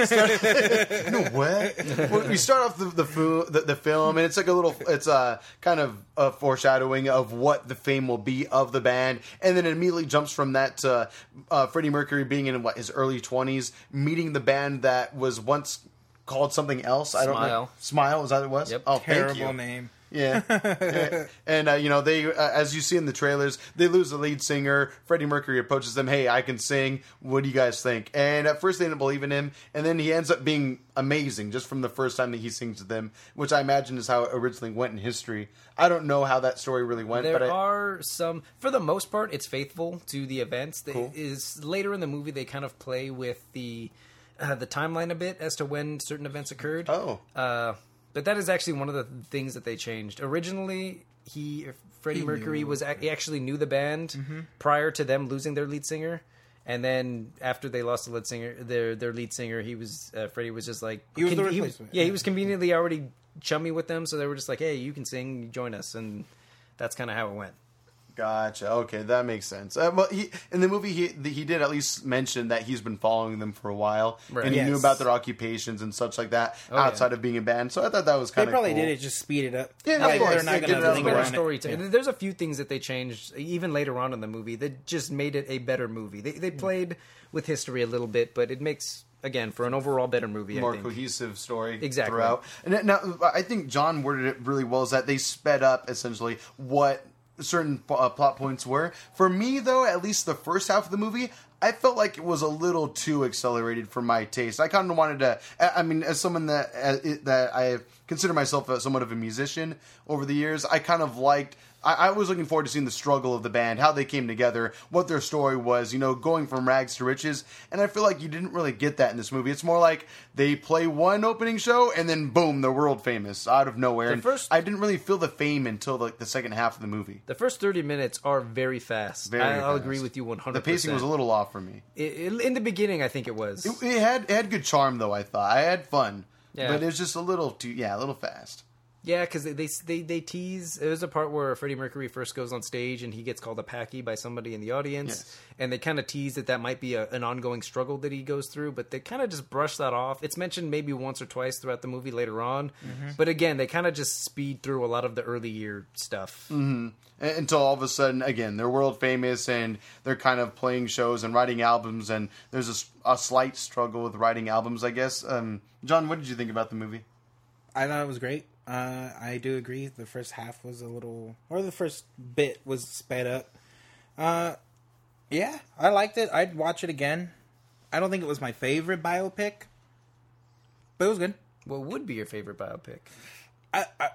you know what? Well, we start off the the, fu- the the film, and it's like a little, it's a kind of a foreshadowing of what the fame will be of the band, and then it immediately jumps from that to uh, Freddie Mercury being in what his early twenties, meeting the band that was once called something else. I don't know. Smile. Smile was that what it was? Yep. Oh, thank you. Terrible name. Yeah, Yeah. and uh, you know they, uh, as you see in the trailers, they lose the lead singer. Freddie Mercury approaches them, "Hey, I can sing. What do you guys think?" And at first they didn't believe in him, and then he ends up being amazing just from the first time that he sings to them, which I imagine is how it originally went in history. I don't know how that story really went, There but I, are some, for the most part, it's faithful to the events. Cool. Is later in the movie they kind of play with the uh, the timeline a bit as to when certain events occurred. oh, Uh, but that is actually one of the things that they changed. Originally, he Freddie He Mercury knew. was ac- he actually knew the band Mm-hmm. prior to them losing their lead singer, and then after they lost the lead singer, their their lead singer, he was uh, Freddie was just like He was the con- replacement. yeah, he was conveniently already chummy with them, so they were just like, hey, you can sing, join us, and that's kind of how it went. Gotcha. Okay, that makes sense. Uh, well, he in the movie he the, he did at least mention that he's been following them for a while, Right. and he knew about their occupations and such like that Oh, yeah. outside of being a band. So I thought that was kind of they probably cool. did it just speed it up. Yeah, of course. they're not get going to linger better on story. it. Yeah. There's a few things that they changed even later on in the movie that just made it a better movie. They they played with history a little bit, but it makes again for an overall better movie. more I think. cohesive story Exactly. throughout. And now I think John worded it really well. Is that they sped up essentially what certain uh, plot points were. For me, though, at least the first half of the movie. I felt like it was a little too accelerated for my taste. I kind of wanted to. I mean, as someone that uh, that I consider myself somewhat of a musician over the years, I kind of liked. I, I was looking forward to seeing the struggle of the band, how they came together, what their story was. You know, going from rags to riches. And I feel like you didn't really get that in this movie. It's more like they play one opening show and then boom, they're world famous out of nowhere. and first- I didn't really feel the fame until like the second half of the movie. The first 30 minutes are very fast. Very I, I'll agree with you 100%. The pacing was a little off for me. I- I- in the beginning, I think it was. It, it had it had good charm though. I thought I had fun, Yeah. but it was just a little too yeah, a little fast. Yeah, because they, they they they tease. There's a part where Freddie Mercury first goes on stage and he gets called a Paki by somebody in the audience, Yes. and they kind of tease that that might be a, an ongoing struggle that he goes through. But they kind of just brush that off. It's mentioned maybe once or twice throughout the movie later on, but again, they kind of just speed through a lot of the early year stuff. A- until all of a sudden again they're world famous and they're kind of playing shows and writing albums and there's a, a slight struggle with writing albums i guess um, john what did you think about the movie I thought it was great. Uh, I do agree. The first half was a little, or the first bit was sped up. Uh, yeah, I liked it. I'd watch it again. I don't think it was my favorite biopic, but it was good. What would be your favorite biopic? I, I,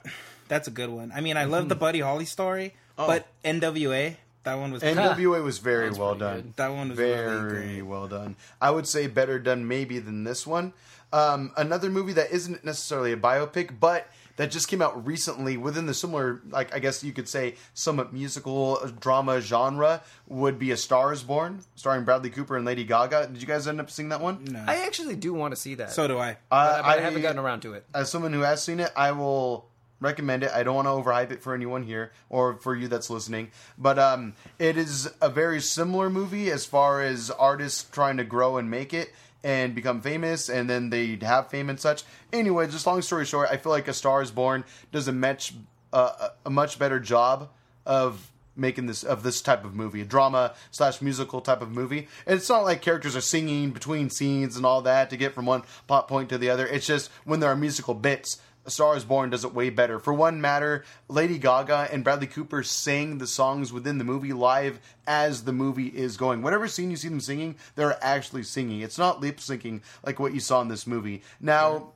that's a good one. I mean, I love the Buddy Holly story, but NWA. That That one was NWA was very That's well done. good. that one was very really well done. I would say better done maybe than this one. Um, another movie that isn't necessarily a biopic, but that just came out recently within the similar, like I guess you could say, somewhat musical drama genre would be A Star Is Born, starring Bradley Cooper and Lady Gaga. Did you guys end up seeing that one? No. I actually do want to see that. so do I. Uh, but I, haven't gotten around to it. as someone who has seen it, I will recommend it. I don't want to overhype it for anyone here or for you that's listening, but um, it is a very similar movie as far as artists trying to grow and make it and become famous, and then they have fame and such. Anyway, just long story short, I feel like A Star Is Born does a much uh, a much better job of making this of this type of movie, a drama slash musical type of movie. And it's not like characters are singing between scenes and all that to get from one plot point to the other. It's just when there are musical bits, A Star Is Born does it way better. For one matter, Lady Gaga and Bradley Cooper sang the songs within the movie live as the movie is going. Whatever scene you see them singing, they're actually singing. It's not lip syncing like what you saw in this movie. Now.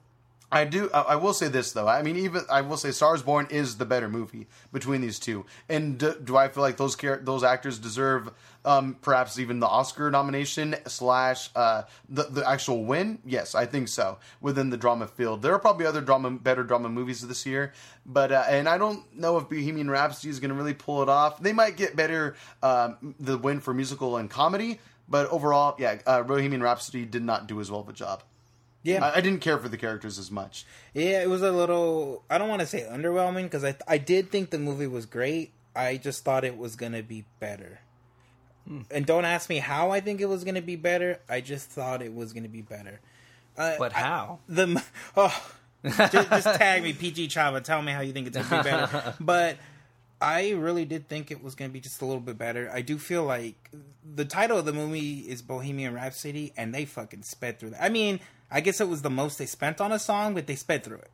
I do. I I will say this though. I mean, even I will say, Stars Born is the better movie between these two. And do, do I feel like those char- those actors deserve um, perhaps even the Oscar nomination slash uh, the the actual win? Yes, I think so. Within the drama field, there are probably other drama, better drama movies this year. But uh, and I don't know if Bohemian Rhapsody is going to really pull it off. They might get better um, the win for musical and comedy. But overall, yeah, uh, Bohemian Rhapsody did not do as well of a job. Yeah, I, I didn't care for the characters as much. yeah, it was a little. I don't want to say underwhelming because I I did think the movie was great. I just thought it was gonna be better. And don't ask me how I think it was gonna be better. I just thought it was gonna be better. Uh, But I- how? the oh, just, just tag me PG Chava. Tell me how you think it's gonna be better. but I really did think it was gonna be just a little bit better. I do feel like the title of the movie is Bohemian Rhapsody, and they fucking sped through that. I mean, I guess it was the most they spent on a song, but they sped through it.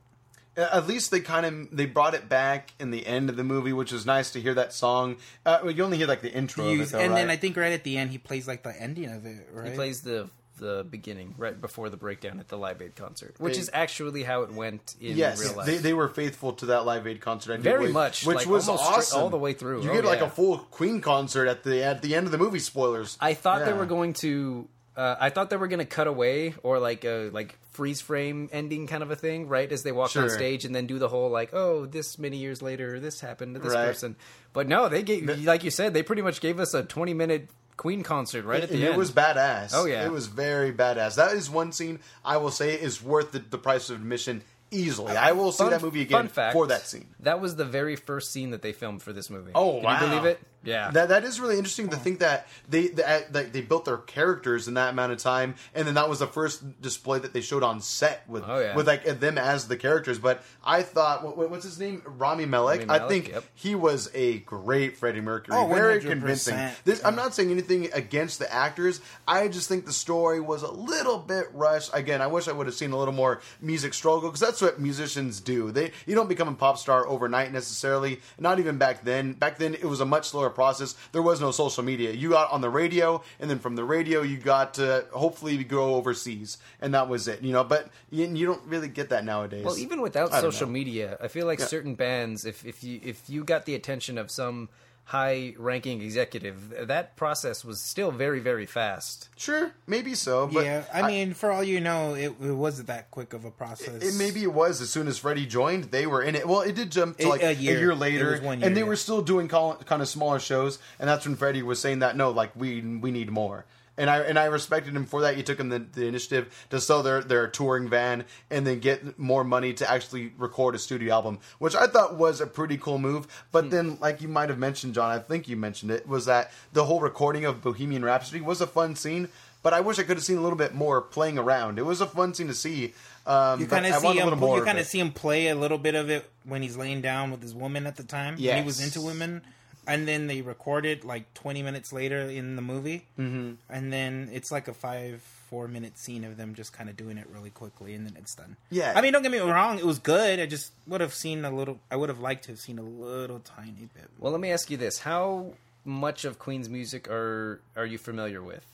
At least they kind of they brought it back in the end of the movie, which was nice to hear that song. Uh, you only hear like the intro of it, Use- though, and then I think right at the end he plays like the ending of it. Right? He plays the the beginning right before the breakdown at the Live Aid concert, which They- is actually how it went in yes, real life. they, they were faithful to that Live Aid concert. I think, Very which- much, which like, was almost straight- awesome all the way through. You Oh, get like yeah. a full Queen concert at the at the end of the movie. Spoilers. I thought they were going to. Uh, I thought they were going to cut away or like a like freeze frame ending kind of a thing, right? As they walked on stage and then do the whole like, oh, this many years later, this happened to this Right. person. But no, they gave, like you said, they pretty much gave us a twenty minute Queen concert right at and the it end. was badass. Oh, yeah. it was very badass. That is one scene I will say is worth the, the price of admission easily. I will see Fun- that movie again fact, for that scene. That was the very first scene that they filmed for this movie. Oh Can wow! you believe it? Yeah. that that is really interesting to think that they that, uh, that they built their characters in that amount of time, and then that was the first display that they showed on set with Oh, yeah. with like them as the characters. But I thought, what, what's his name, Rami Malek? Rami I think yep. he was a great Freddie Mercury, Oh, very 100%. convincing. This, I'm not saying anything against the actors. I just think the story was a little bit rushed. Again, I wish I would have seen a little more music struggle because that's what musicians do. They you don't become a pop star overnight necessarily. Not even back then. Back then it was a much slower process. There was no social media. You got on the radio, and then from the radio you got to hopefully go overseas, and that was it. You know, but you, you don't really get that nowadays. Well, even without social know. media, I feel like certain bands, if if you if you got the attention of some high ranking executive, that process was still very very fast. sure, maybe so. But yeah, I mean, for all you know, it, it wasn't that quick of a process. It maybe it was as soon as Freddie joined, they were in it. Well, it did jump to It- like a a year. year, It later, was one year, and they yeah. were still doing call, kind of smaller shows. And that's when Freddie was saying that no, like we we need more. And I and I respected him for that. He took him the, the initiative to sell their their touring van and then get more money to actually record a studio album, which I thought was a pretty cool move. But Hmm. then, like you might have mentioned, John, I think you mentioned it was that the whole recording of Bohemian Rhapsody was a fun scene. But I wish I could have seen a little bit more playing around. It was a fun scene to see. Um, You kind of see him. You kind of see him play a little bit of it when he's laying down with his woman at the time. When he was into women, and then they record it like twenty minutes later in the movie, mm-hmm. and then it's like a five four minute scene of them just kind of doing it really quickly, and then it's done. Yeah. I mean, don't get me wrong, it was good. I just would have seen a little. I would have liked to have seen a little tiny bit. Well, let me ask you this: How much of Queen's music are are you familiar with?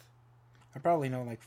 I probably know like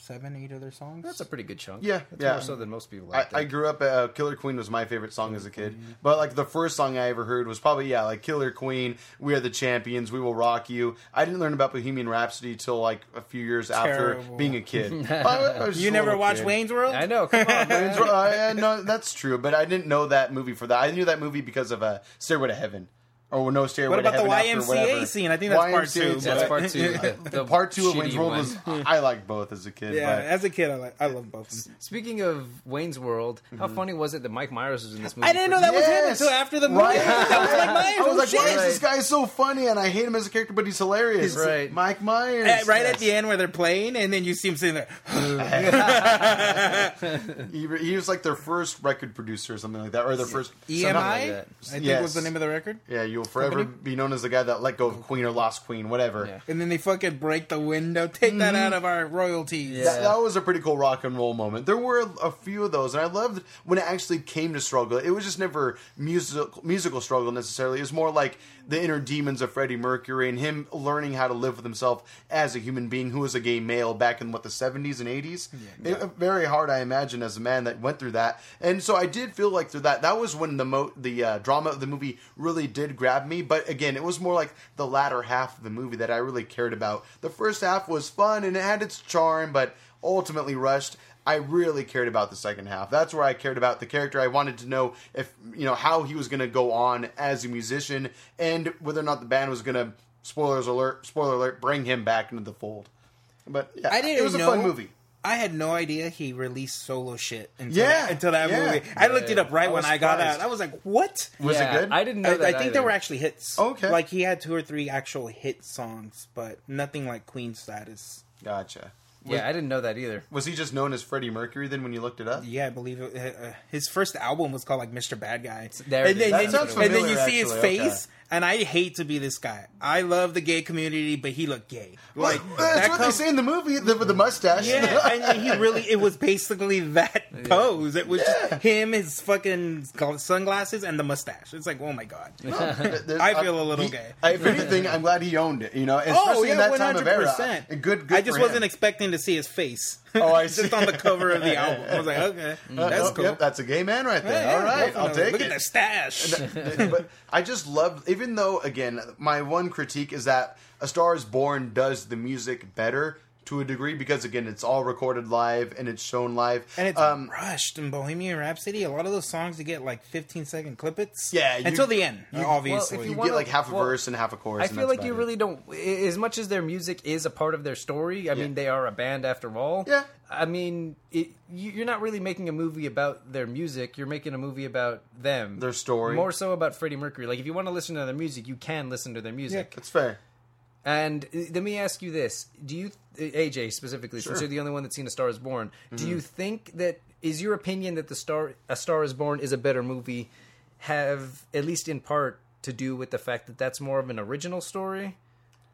seven, eight other songs. That's a pretty good chunk. Yeah, That's yeah. More so than most people. I, Like I grew up. Uh, Killer Queen was my favorite song as a kid, but like the first song I ever heard was probably yeah, like Killer Queen. We are the champions. We will rock you. I didn't learn about Bohemian Rhapsody till like a few years after being a kid. I- I you never watched kid. Wayne's World? I know. Come on. Wayne's World- uh, yeah, no, that's true, but I didn't know that movie for that. I knew that movie because of uh, Stairway to Heaven. Or no Stairway What to about the Heaven after YMCA scene? I think that's part two, too. That's part two. The, the Part two of Wayne's World one. was I liked both as a kid. Yeah, but as a kid, I like I love both. Speaking of Wayne's World, how mm-hmm. funny was it that Mike Myers was in this movie? I didn't know for- that was him until after the movie. Right. that was like Myers. I was oh, like, why shit. is this guy so funny? And I hate him as a character, but he's hilarious. Right. Mike Myers. At- right Yes. at the end where they're playing, and then you see him sitting there. He, he was like their first record producer or something like that, or their first EMI, like I think Yes. was the name of the record. Yeah, you'll forever Company? be known as the guy that let go of Queen or lost Queen, whatever. Yeah. And then they fucking break the window. Take that out of our royalties. Yeah. That, that was a pretty cool rock and roll moment. There were a, a few of those, and I loved when it actually came to struggle. It was just never musical musical struggle necessarily. It was more like the inner demons of Freddie Mercury and him learning how to live with himself as a human being who was a gay male back in what the seventies and eighties. Very hard, I imagine, as a man that went through that. And so I did feel like through that, that was when the mo- the uh, drama of the movie really did grab me. But again, it was more like the latter half of the movie that I really cared about. The first half was fun and it had its charm, but ultimately rushed. I really cared about the second half. That's where I cared about the character. I wanted to know if you know how he was going to go on as a musician and whether or not the band was going to spoilers alert spoiler alert bring him back into the fold. But yeah, I didn't it was a fun movie. I had no idea he released solo shit until, Yeah, until that yeah. movie. I looked it up right I when was I got surprised. out. I was like, what? Was Yeah, it good? I didn't know I, that. I think there were actually hits. Okay. Like he had two or three actual hit songs, but nothing like Queen status. Gotcha. Yeah, I didn't know that either. Was he just known as Freddie Mercury then when you looked it up? Yeah, I believe it. Uh, his first album was called like Mr. Bad Guy. There and then. That and, sounds and then you familiar, see his actually. face, Okay. and I hate to be this guy. I love the gay community, but he looked gay. Like That's that what com- they say in the movie the, with the mustache. Yeah, and he really, it was basically that pose. It was just him, his fucking sunglasses, and the mustache. It's like, oh my god. There's- I feel a little he- gay. If anything, I'm glad he owned it. You know, especially Oh yeah, in that one time of hundred era. percent. And Good, good I just wasn't him. expecting to see his face. Oh, I just see. on the cover of the album. I was like, okay, Uh, that's oh, cool. Yep, that's a gay man right there. Yeah, All right, I'll take Look it. at the stash. but I just love, even though again, my one critique is that A Star Is Born does the music better to a degree because again, it's all recorded live and it's shown live. And it's um, rushed in Bohemian Rhapsody. A lot of those songs you get like 15 second clippets. Yeah, you- until the end, you, obviously. well, if you wanna- get like half a well, verse and half a chorus. I and feel that's like you about really don't. As much as their music is a part of their story, I mean, they are a band after all. Yeah. I mean, it, you- you're not really making a movie about their music. You're making a movie about them, Their story. More so about Freddie Mercury. Like, if you want to listen to their music, you can listen to their music. yeah, That's fair. And uh, let me ask you this: Do you, AJ specifically, since you're the only one that's seen *A Star Is Born*, do Mm-hmm. you think that is your opinion that the star *A Star Is Born* is a better movie? Have at least in part to do with the fact that that's more of an original story,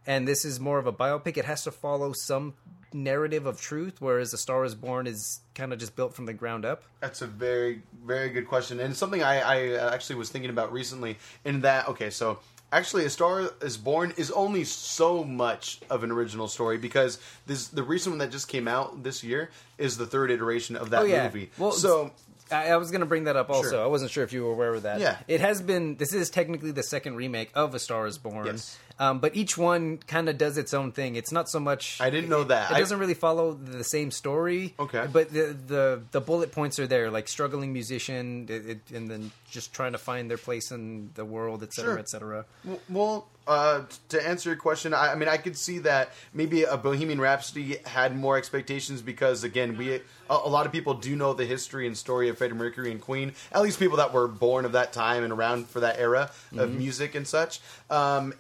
and this is more of a biopic. It has to follow some narrative of truth, whereas *A Star Is Born* is kind of just built from the ground up. That's a very, very good question, and something I, I actually was thinking about recently. In that, okay, so actually, A Star Is Born is only so much of an original story because this the recent one that just came out this year is the third iteration of that Oh, yeah. movie. Well, so I, I was going to bring that up also. Sure. I wasn't sure if you were aware of that. Yeah. It has been, this is technically the second remake of A Star is Born. Yes. Um, but each one kind of does its own thing. It's not so much. I didn't know it- that. It I- doesn't really follow the same story. Okay. But the the, the bullet points are there, like struggling musician, it, it, and then just trying to find their place in the world, et cetera, Sure. et cetera. Well, uh, to answer your question, I, I mean, I could see that maybe a Bohemian Rhapsody had more expectations because, again, we a, a lot of people do know the history and story of Freddie Mercury and Queen. At least people that were born of that time and around for that era of music and such. Um,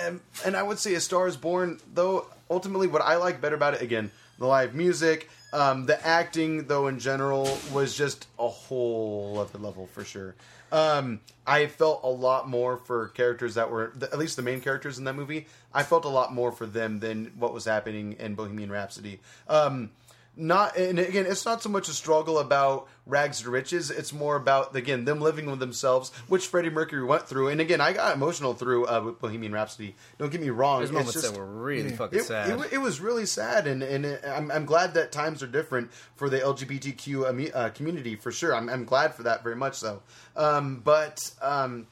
and, and I would say A Star Is Born, though. Ultimately, what I like better about it, again, the live music. Um, the acting, though, in general, was just a whole other level for sure. Um, I felt a lot more for characters that were, at least the main characters in that movie. I felt a lot more for them than what was happening in Bohemian Rhapsody. Um, not and again it's not so much a struggle about rags to riches it's more about again them living with themselves which freddie mercury went through and again i got emotional through uh, with bohemian rhapsody don't get me wrong There's moments just- that were really fucking it, sad. It, it was really sad, and and it, I'm, I'm glad that times are different for the LGBTQ ame- uh, community for sure. I'm, I'm glad for that very much so. Um, but um,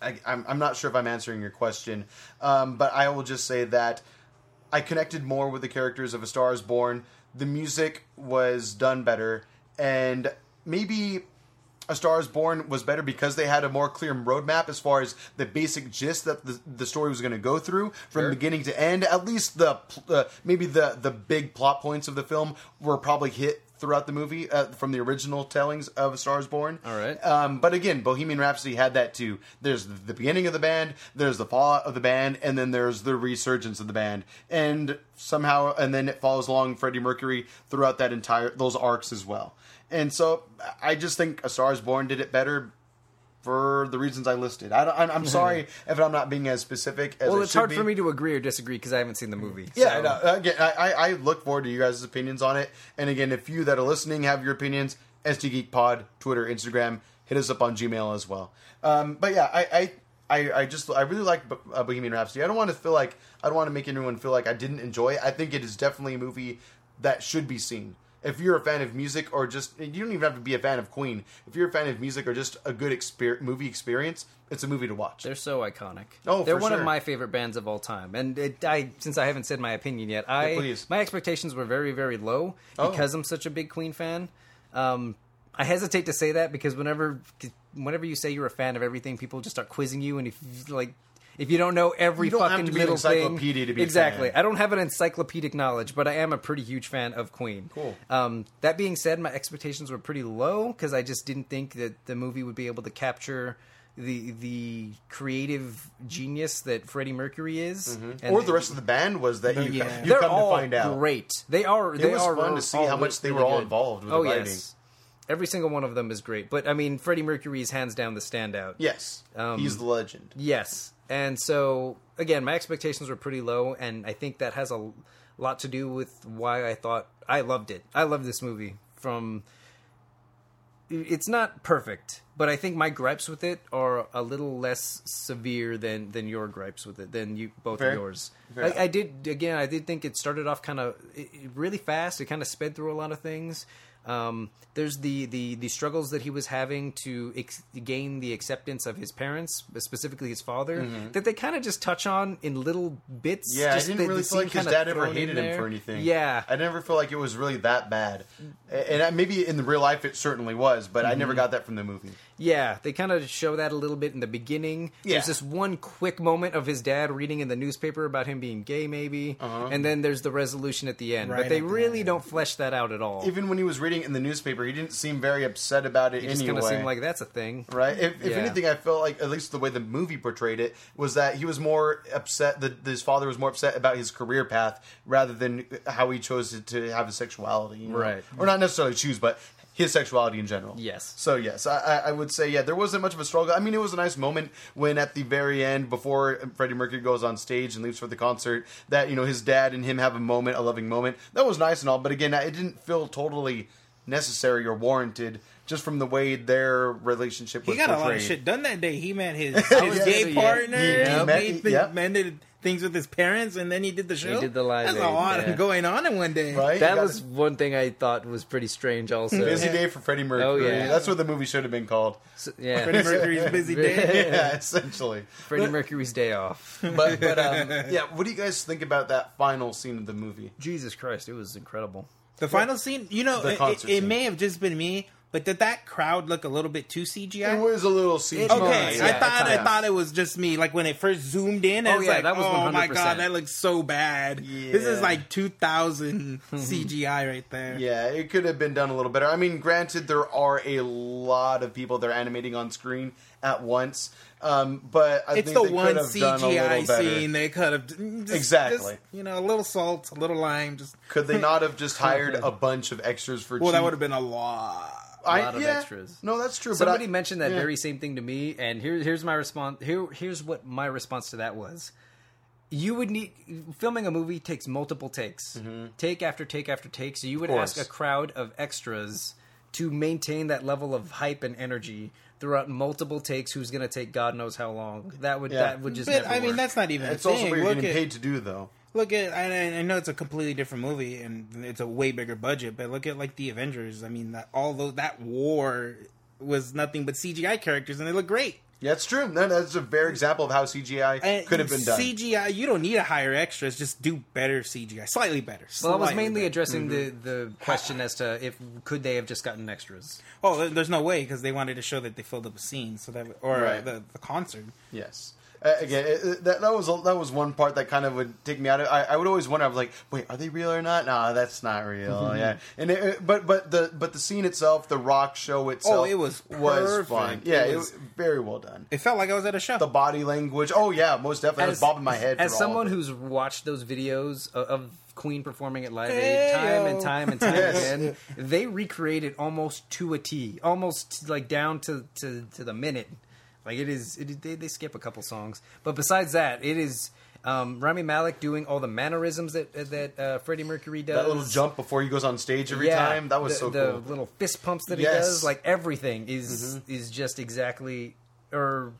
I, I'm, I'm not sure if I'm answering your question, um, but I will just say that I connected more with the characters of A Star Is Born. The music was done better, and maybe A Star Is Born was better because they had a more clear roadmap as far as the basic gist that the, the story was going to go through from Sure. beginning to end. At least the uh, maybe the the big plot points of the film were probably hit throughout the movie uh, from the original tellings of A Star Is Born. All right. Um, but again, Bohemian Rhapsody had that too. There's the beginning of the band, there's the fallout of the band, and then there's the resurgence of the band. And somehow, and then it follows along Freddie Mercury throughout that entire those arcs as well. And so, I just think A Star Is Born did it better for the reasons I listed. I I'm sorry if I'm not being as specific as well, it's hard be. for me to agree or disagree because I haven't seen the movie. Yeah, so- no, again, I, I I look forward to you guys' opinions on it. And again, if you that are listening have your opinions, ST Geek Pod, Twitter, Instagram, hit us up on Gmail as well. Um, but yeah, I, I I I just I really like uh, Bohemian Rhapsody. I don't want to feel like I don't want to make anyone feel like I didn't enjoy it. I think it is definitely a movie that should be seen. If you're a fan of music or just you don't even have to be a fan of Queen. If you're a fan of music or just a good exper- movie experience, it's a movie to watch. They're so iconic. Oh, they're one sure. of my favorite bands of all time. And it, I, since I haven't said my opinion yet, I please. my expectations were very, very low Oh. because I'm such a big Queen fan. Um, I hesitate to say that because whenever, whenever you say you're a fan of everything, people just start quizzing you, and if like. If you don't know every don't have fucking to be an little thing, encyclopedia to be a exactly. fan. I don't have an encyclopedic knowledge, but I am a pretty huge fan of Queen. Cool. Um, that being said, my expectations were pretty low because I just didn't think that the movie would be able to capture the the creative genius that Freddie Mercury is, And Mm-hmm. or the rest of the band was that you Yeah. you They're come all to find out. great. They are. They was are fun to see all how much they really were all good. involved with oh the writing. yes, every single one of them is great. But I mean, Freddie Mercury is hands down the standout. Yes, Um, he's the legend. Yes. And so, again, my expectations were pretty low, and I think that has a lot to do with why I thought I loved it. I love this movie. From it's not perfect, but I think my gripes with it are a little less severe than than your gripes with it than you both Fair. of yours. Fair. I, I did again. I did think it started off kind of really fast. It kind of sped through a lot of things. Um, there's the, the the struggles that he was having to ex- gain the acceptance of his parents, specifically his father, that they kind of just touch on in little bits. Mm-hmm. Yeah, just I didn't really feel like his dad ever hated him for anything. Yeah, I never feel like it was really that bad. And maybe in the real life it certainly was, but I Mm-hmm. never got that from the movie. Yeah, they kind of show that a little bit in the beginning. Yeah. There's this one quick moment of his dad reading in the newspaper about him being gay, maybe, uh-huh. and then there's the resolution at the end. Right but they at the really don't flesh that out at all. Even when he was reading in the newspaper, he didn't seem very upset about it it just kind of seemed like that's a thing. Right. If, if Yeah. anything, I felt like at least the way the movie portrayed it was that he was more upset. That his father was more upset about his career path rather than how he chose to, to have his sexuality. you know? Right. Or not necessarily choose, but his sexuality in general. Yes. So yes, I, I- I would say yeah, there wasn't much of a struggle. I mean, it was a nice moment when at the very end, before Freddie Mercury goes on stage and leaves for the concert, that you know his dad and him have a moment, a loving moment. That was nice and all, but again, it didn't feel totally necessary or warranted just from the way their relationship was He got a lot of shit done that day. He met his, Yeah, gay yeah. partner. He- He, he met- made th- yep. mended things with his parents, and then he did the show. He did the Live That's Aid, a lot yeah. going on in one day. Right? That You got was one thing I thought was pretty strange. Also, Busy day for Freddie Mercury. Oh, yeah. That's what the movie should have been called. So- yeah, Freddie Mercury's busy day. yeah, essentially. Freddie Mercury's day off. But but um, yeah, what do you guys think about that final scene of the movie? Jesus Christ, it was incredible. The final scene, you know, The it, it, it may have just been me, but did that crowd look a little bit too CGI? It was a little CGI. Okay, Yeah, I thought I thought it was just me. Like when it first zoomed in, I Oh, was yeah, like, that was "Oh my 100%. god, that looks so bad." This is like 2000 CGI right there. Yeah, it could have been done a little better. I mean, granted, there are a lot of people they're animating on screen at once, um, but I It's think the they could one have done a little CGI better. scene they could have just, Exactly. just, you know, a little salt, a little lime. Just Could they not have just hired a bunch of extras for? well, that would have been a lot. I- lot of yeah. extras. No, that's true. Somebody but I, mentioned that yeah. very same thing to me, and here, here's my response. Here, here's what my response to that was. you would need filming a movie takes multiple takes, mm-hmm. take after take after take. So you would ask a crowd of extras to maintain that level of hype and energy throughout multiple takes. Who's going to take God knows how long? That would Yeah. that would just. But never I mean, work. that's not even. It's a also thing. what you're Look getting paid to do, though. Look at. I, I know it's a completely different movie and it's a way bigger budget, but look at like the Avengers. I mean, that although that war was nothing but CGI characters and they look great. Yeah, it's true. That- That's a very example of how CGI And could have been done. CGI, you don't need to hire extras. Just do better CGI, slightly better. Well, I was mainly better. addressing the mm-hmm. the question as to if could they have just gotten extras. Oh, there's no way because they wanted to show that they filled up a scene, so that or Right. the, the concert. Yes. Uh, again, it, it- that, that was that was one part that kind of would take me out of. I, I would always wonder. I was like, "Wait, are they real or not?" No, that's not real. yeah, and it, it- but but the but the scene itself, the rock show itself, Oh, it was was perfect. fun. Yeah, it was- was very well done. It felt like I was at a show. The body language. Oh yeah, most definitely. I was bobbing my head. As for all someone of it. who's watched those videos of, of Queen performing at Live Aid Hey, time and time and time Yes. again, they recreated almost to a T, almost like down to, to, to the minute. Like it is, it they, they skip a couple songs, but besides that, it is um, Rami Malek doing all the mannerisms that that uh, Freddie Mercury does. that little jump before he goes on stage every Yeah, time. That was the, so the cool. little fist pumps that he Yes. Mm-hmm. does, like everything is is just exactly, or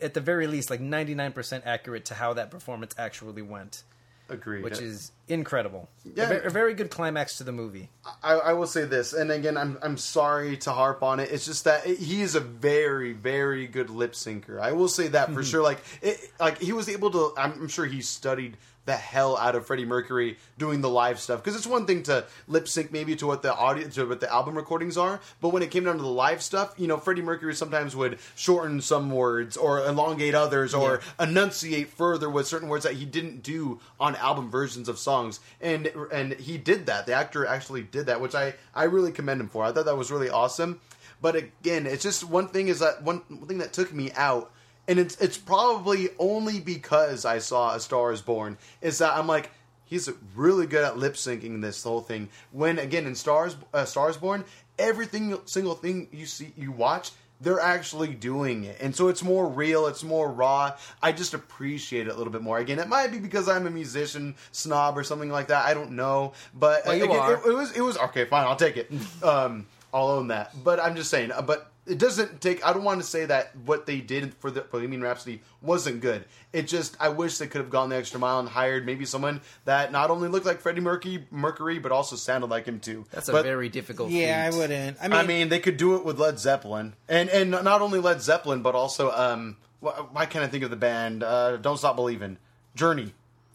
at the very least, like ninety nine percent accurate to how that performance actually went, Agreed. which is incredible. Yeah. a, ve- a very good climax to the movie. I, I will say this, and again, I'm I'm sorry to harp on it. It's just that it, he is a very very good lip syncer. I will say that for Mm-hmm. sure. Like it, like he was able to. I'm, I'm sure he studied the hell out of Freddie Mercury doing the live stuff because it's one thing to lip sync maybe to what the audio to what the album recordings are, but when it came down to the live stuff, you know, Freddie Mercury sometimes would shorten some words or elongate others or enunciate further with certain words that he didn't do on album versions of songs, and and he did that. The actor actually did that, which I I really commend him for. I thought that was really awesome. But again, it's just one thing is that one thing that took me out and it's it's probably only because I saw A Star Is Born is that I'm like he's really good at lip syncing this whole thing. When again in Stars uh, Stars Born, everything single thing you see you watch. They're actually doing it, and so it's more real. It's more raw. I just appreciate it a little bit more. Again, it might be because I'm a musician snob or something like that. I don't know, but Well, again. It, it was it was okay. Fine, I'll take it. Um, I'll own that. But I'm just saying. uh, But it doesn't take. I don't want to say that what they did for the Bohemian Rhapsody wasn't good. It just I wish they could have gone the extra mile and hired maybe someone that not only looked like Freddie Mercury, Mercury, but also sounded like him too. That's a very difficult. yeah, feat. I wouldn't. I mean, I mean, they could do it with Led Zeppelin, and and not only Led Zeppelin, but also um, why can't I think of the band? Uh, Don't Stop Believing, Journey.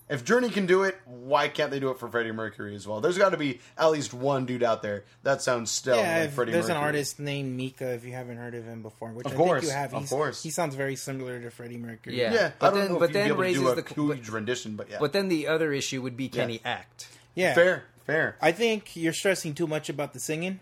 If Journey can do it, why can't they do it for Freddie Mercury as well? There's got to be at least one dude out there that sounds stellar yeah, like Freddie there's Mercury. an artist named Mika. If you haven't heard of him before, which Of I course, think you have, of course. he sounds very similar to Freddie Mercury. Yeah. Yeah, But I don't then- know but if you'd then be able to raises do a the- huge rendition, but yeah. But then the other issue would be can Yeah. he act? yeah. fair, fair, I think you're stressing too much about the singing.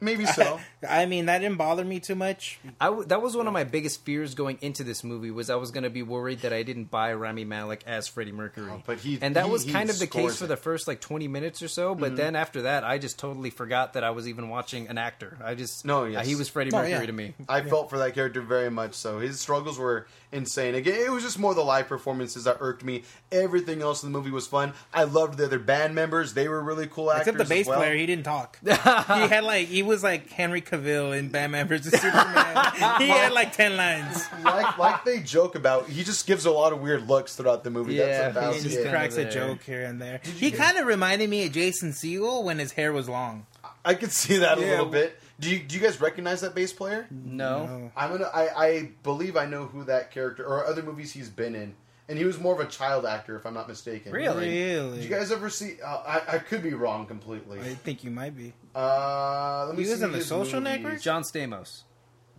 Maybe so. I mean, that didn't bother me too much. I w- that was one of my biggest fears going into this movie was I was going to be worried that I didn't buy Rami Malek as Freddie Mercury. Oh, but he- and that he- was kind of the scores case for the first like 20 minutes or so. But then after that, I just totally forgot that I was even watching an actor. I just No, uh, yes. he was Freddie No, Mercury yeah. to me. I felt for that character very much so. His struggles were insane. Again, it was just more the live performances that irked me. Everything else in the movie was fun. I loved the other band members; they were really cool actors. Except the bass as well. player, he didn't talk. he had like he was like Henry Cavill in Batman vs Superman. he had like ten lines. like like they joke about, he just gives a lot of weird looks throughout the movie. Yeah, That's about he's He just it. cracks a joke here and there. He kind of reminded me of Jason Segel when his hair was long. I could see that a little bit. Do you do you guys recognize that bass player? No, I'm gonna. I, I believe I know who that character or other movies he's been in, and he was more of a child actor, if I'm not mistaken. Really? Really? Did you guys ever see? Uh, I I could be wrong completely. I think you might be. Uh, let me He was in The Social movies. Network? John Stamos.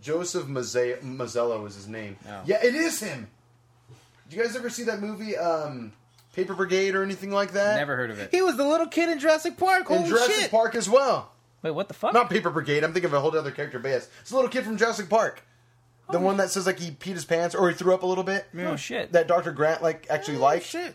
Joseph Mazze- Mazzello is his name. Oh. Yeah, it is him. Did you guys ever see that movie, um, Paper Brigade or anything like that? Never heard of it. He was the little kid in Jurassic Park. In Holy Jurassic shit! Park as well. Wait, what the fuck? Not Paper Brigade. I'm thinking of a whole other character, but yes, it's a little kid from Jurassic Park. The one that says like he peed his pants or he threw up a little bit. Oh shit! That Dr. Grant like actually Oh, liked. shit.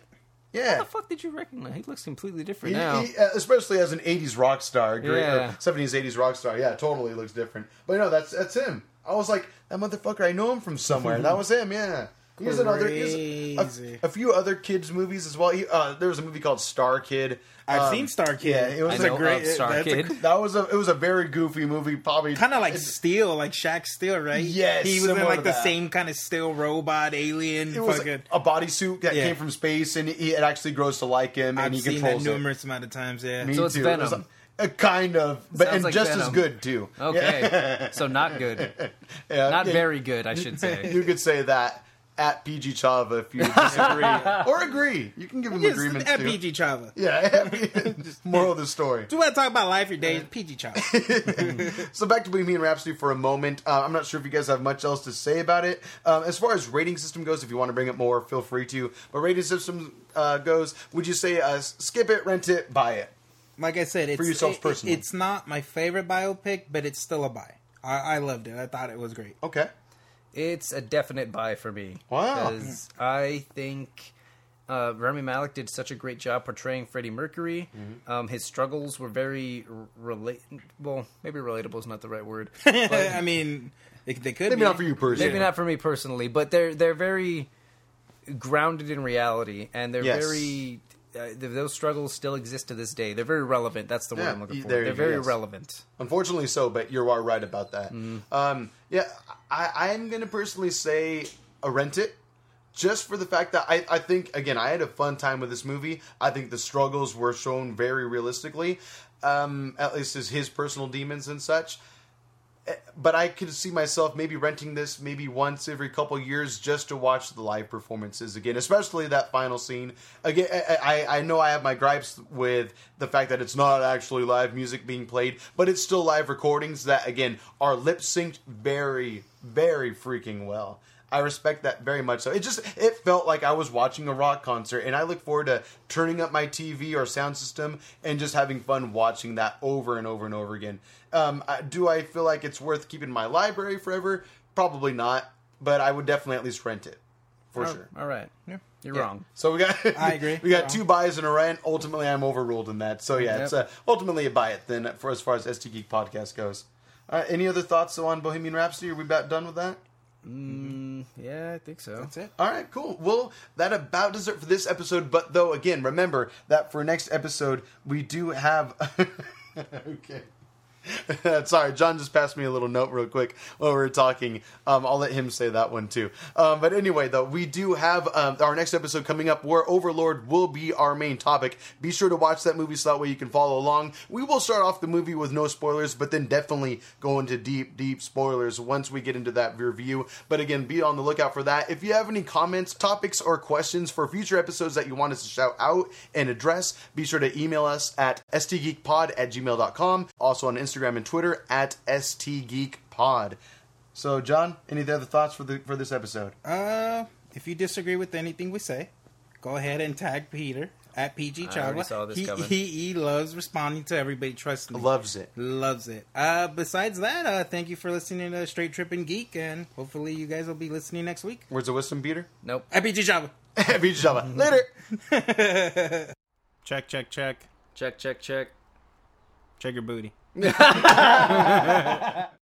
Yeah. How the fuck did you recognize? He looks completely different He, now. he, uh, especially as an '80s rock star, great, Yeah. or '70s '80s rock star, yeah, totally looks different. But no, that's that's him. I was like, that motherfucker. I know him from somewhere. and that was him. Yeah, Here's another. Here's a, a few other kids movies as well. He, uh, there was a movie called Star Kid. I've Um, seen Star Kid. Yeah, it was I a know great. of Star that's a- Kid. That was a. It was a very goofy movie. Probably Kind of like Steel, like Shaq Steel, right? Yes, he was in like the that. same kind of steel robot alien. It was fucking, a bodysuit that Yeah. came from space, and he, it actually grows to like him, and I've he seen that controls it. numerous amount of times. Yeah, Me So it's too. It was Venom. a, a kind of, but Sounds and like just as good too. Okay, so not good, Yeah, not yeah, very good, I should say. You could say that at PG Chava if you disagree or agree. You can give him Yes, agreements at too. PG Chava. Yeah, moral of the story. Do you want to talk about life, your days? PG Chava. So back to Bohemian Rhapsody for a moment. Uh, I'm not sure if you guys have much else to say about it. Um, as far as rating system goes, if you want to bring it more, feel free to. But rating system uh, goes, would you say uh, skip it, rent it, buy it? like I said, it's yourselves it- personally. it's not my favorite biopic, but it's still a buy. I, I loved it. I thought it was great. Okay. It's a definite buy for me. Wow. Because I think uh, Rami Malek did such a great job portraying Freddie Mercury. Mm-hmm. Um, his struggles were very relate. Well, maybe relatable is not the right word. I mean, they, they could Maybe be. not for you personally. Maybe not for me personally, but they're they're very grounded in reality, and they're Yes. very. Uh, th- those struggles still exist to this day. They're very relevant. That's the word Yeah, I'm looking for. They're very yes. relevant. Unfortunately, so, but you are right about that. Mm-hmm. Um, yeah, I, I am going to personally say a rent it. Just for the fact that I, I think again I had a fun time with this movie. I think the struggles were shown very realistically, um, at least as his personal demons and such. But I could see myself maybe renting this maybe once every couple years just to watch the live performances again, especially that final scene. Again, I, I know I have my gripes with the fact that it's not actually live music being played, but it's still live recordings that again are lip synced very, very freaking well. I respect that very much. So it just it felt like I was watching a rock concert, and I look forward to turning up my TV or sound system and just having fun watching that over and over and over again. Um, do I feel like it's worth keeping my library forever? Probably not, but I would definitely at least rent it for Oh, sure. All right. Yeah. You're Yeah. wrong. So we got I agree. we got Wrong. two buys and a rent. Ultimately, I'm overruled in that. So yeah, Yep. it's uh, ultimately a buy it then for as far as ST Geek podcast goes. All right, any other thoughts on Bohemian Rhapsody? Are we about done with that? Mm, yeah, I think so. That's it. All right, cool. Well, that about does it for this episode. But though, again, remember that for next episode we do have. okay. Sorry, John just passed me a little note real quick while we were talking. Um, I'll let him say that one too. Um, but anyway, though, we do have um, our next episode coming up where Overlord will be our main topic. Be sure to watch that movie so that way you can follow along. We will start off the movie with no spoilers, but then definitely go into deep, deep spoilers once we get into that review. But again, be on the lookout for that. If you have any comments, topics, or questions for future episodes that you want us to shout out and address, be sure to email us at stgeekpod at gmail.com. Also on Instagram and Twitter at stgeekpod. So, John, any other thoughts for the for this episode? Uh, if you disagree with anything we say, go ahead and tag Peter at PG I already Chava. saw this he, he he loves responding to everybody. Trust me, Loves it. loves it. Uh, besides that, uh, thank you for listening to Straight Trippin' Geek, and hopefully you guys will be listening next week. Words of wisdom, Peter. Nope. At PG Chava. Beach Java. Later. Check, check, check. Check, check, check. Check your booty. Yeah.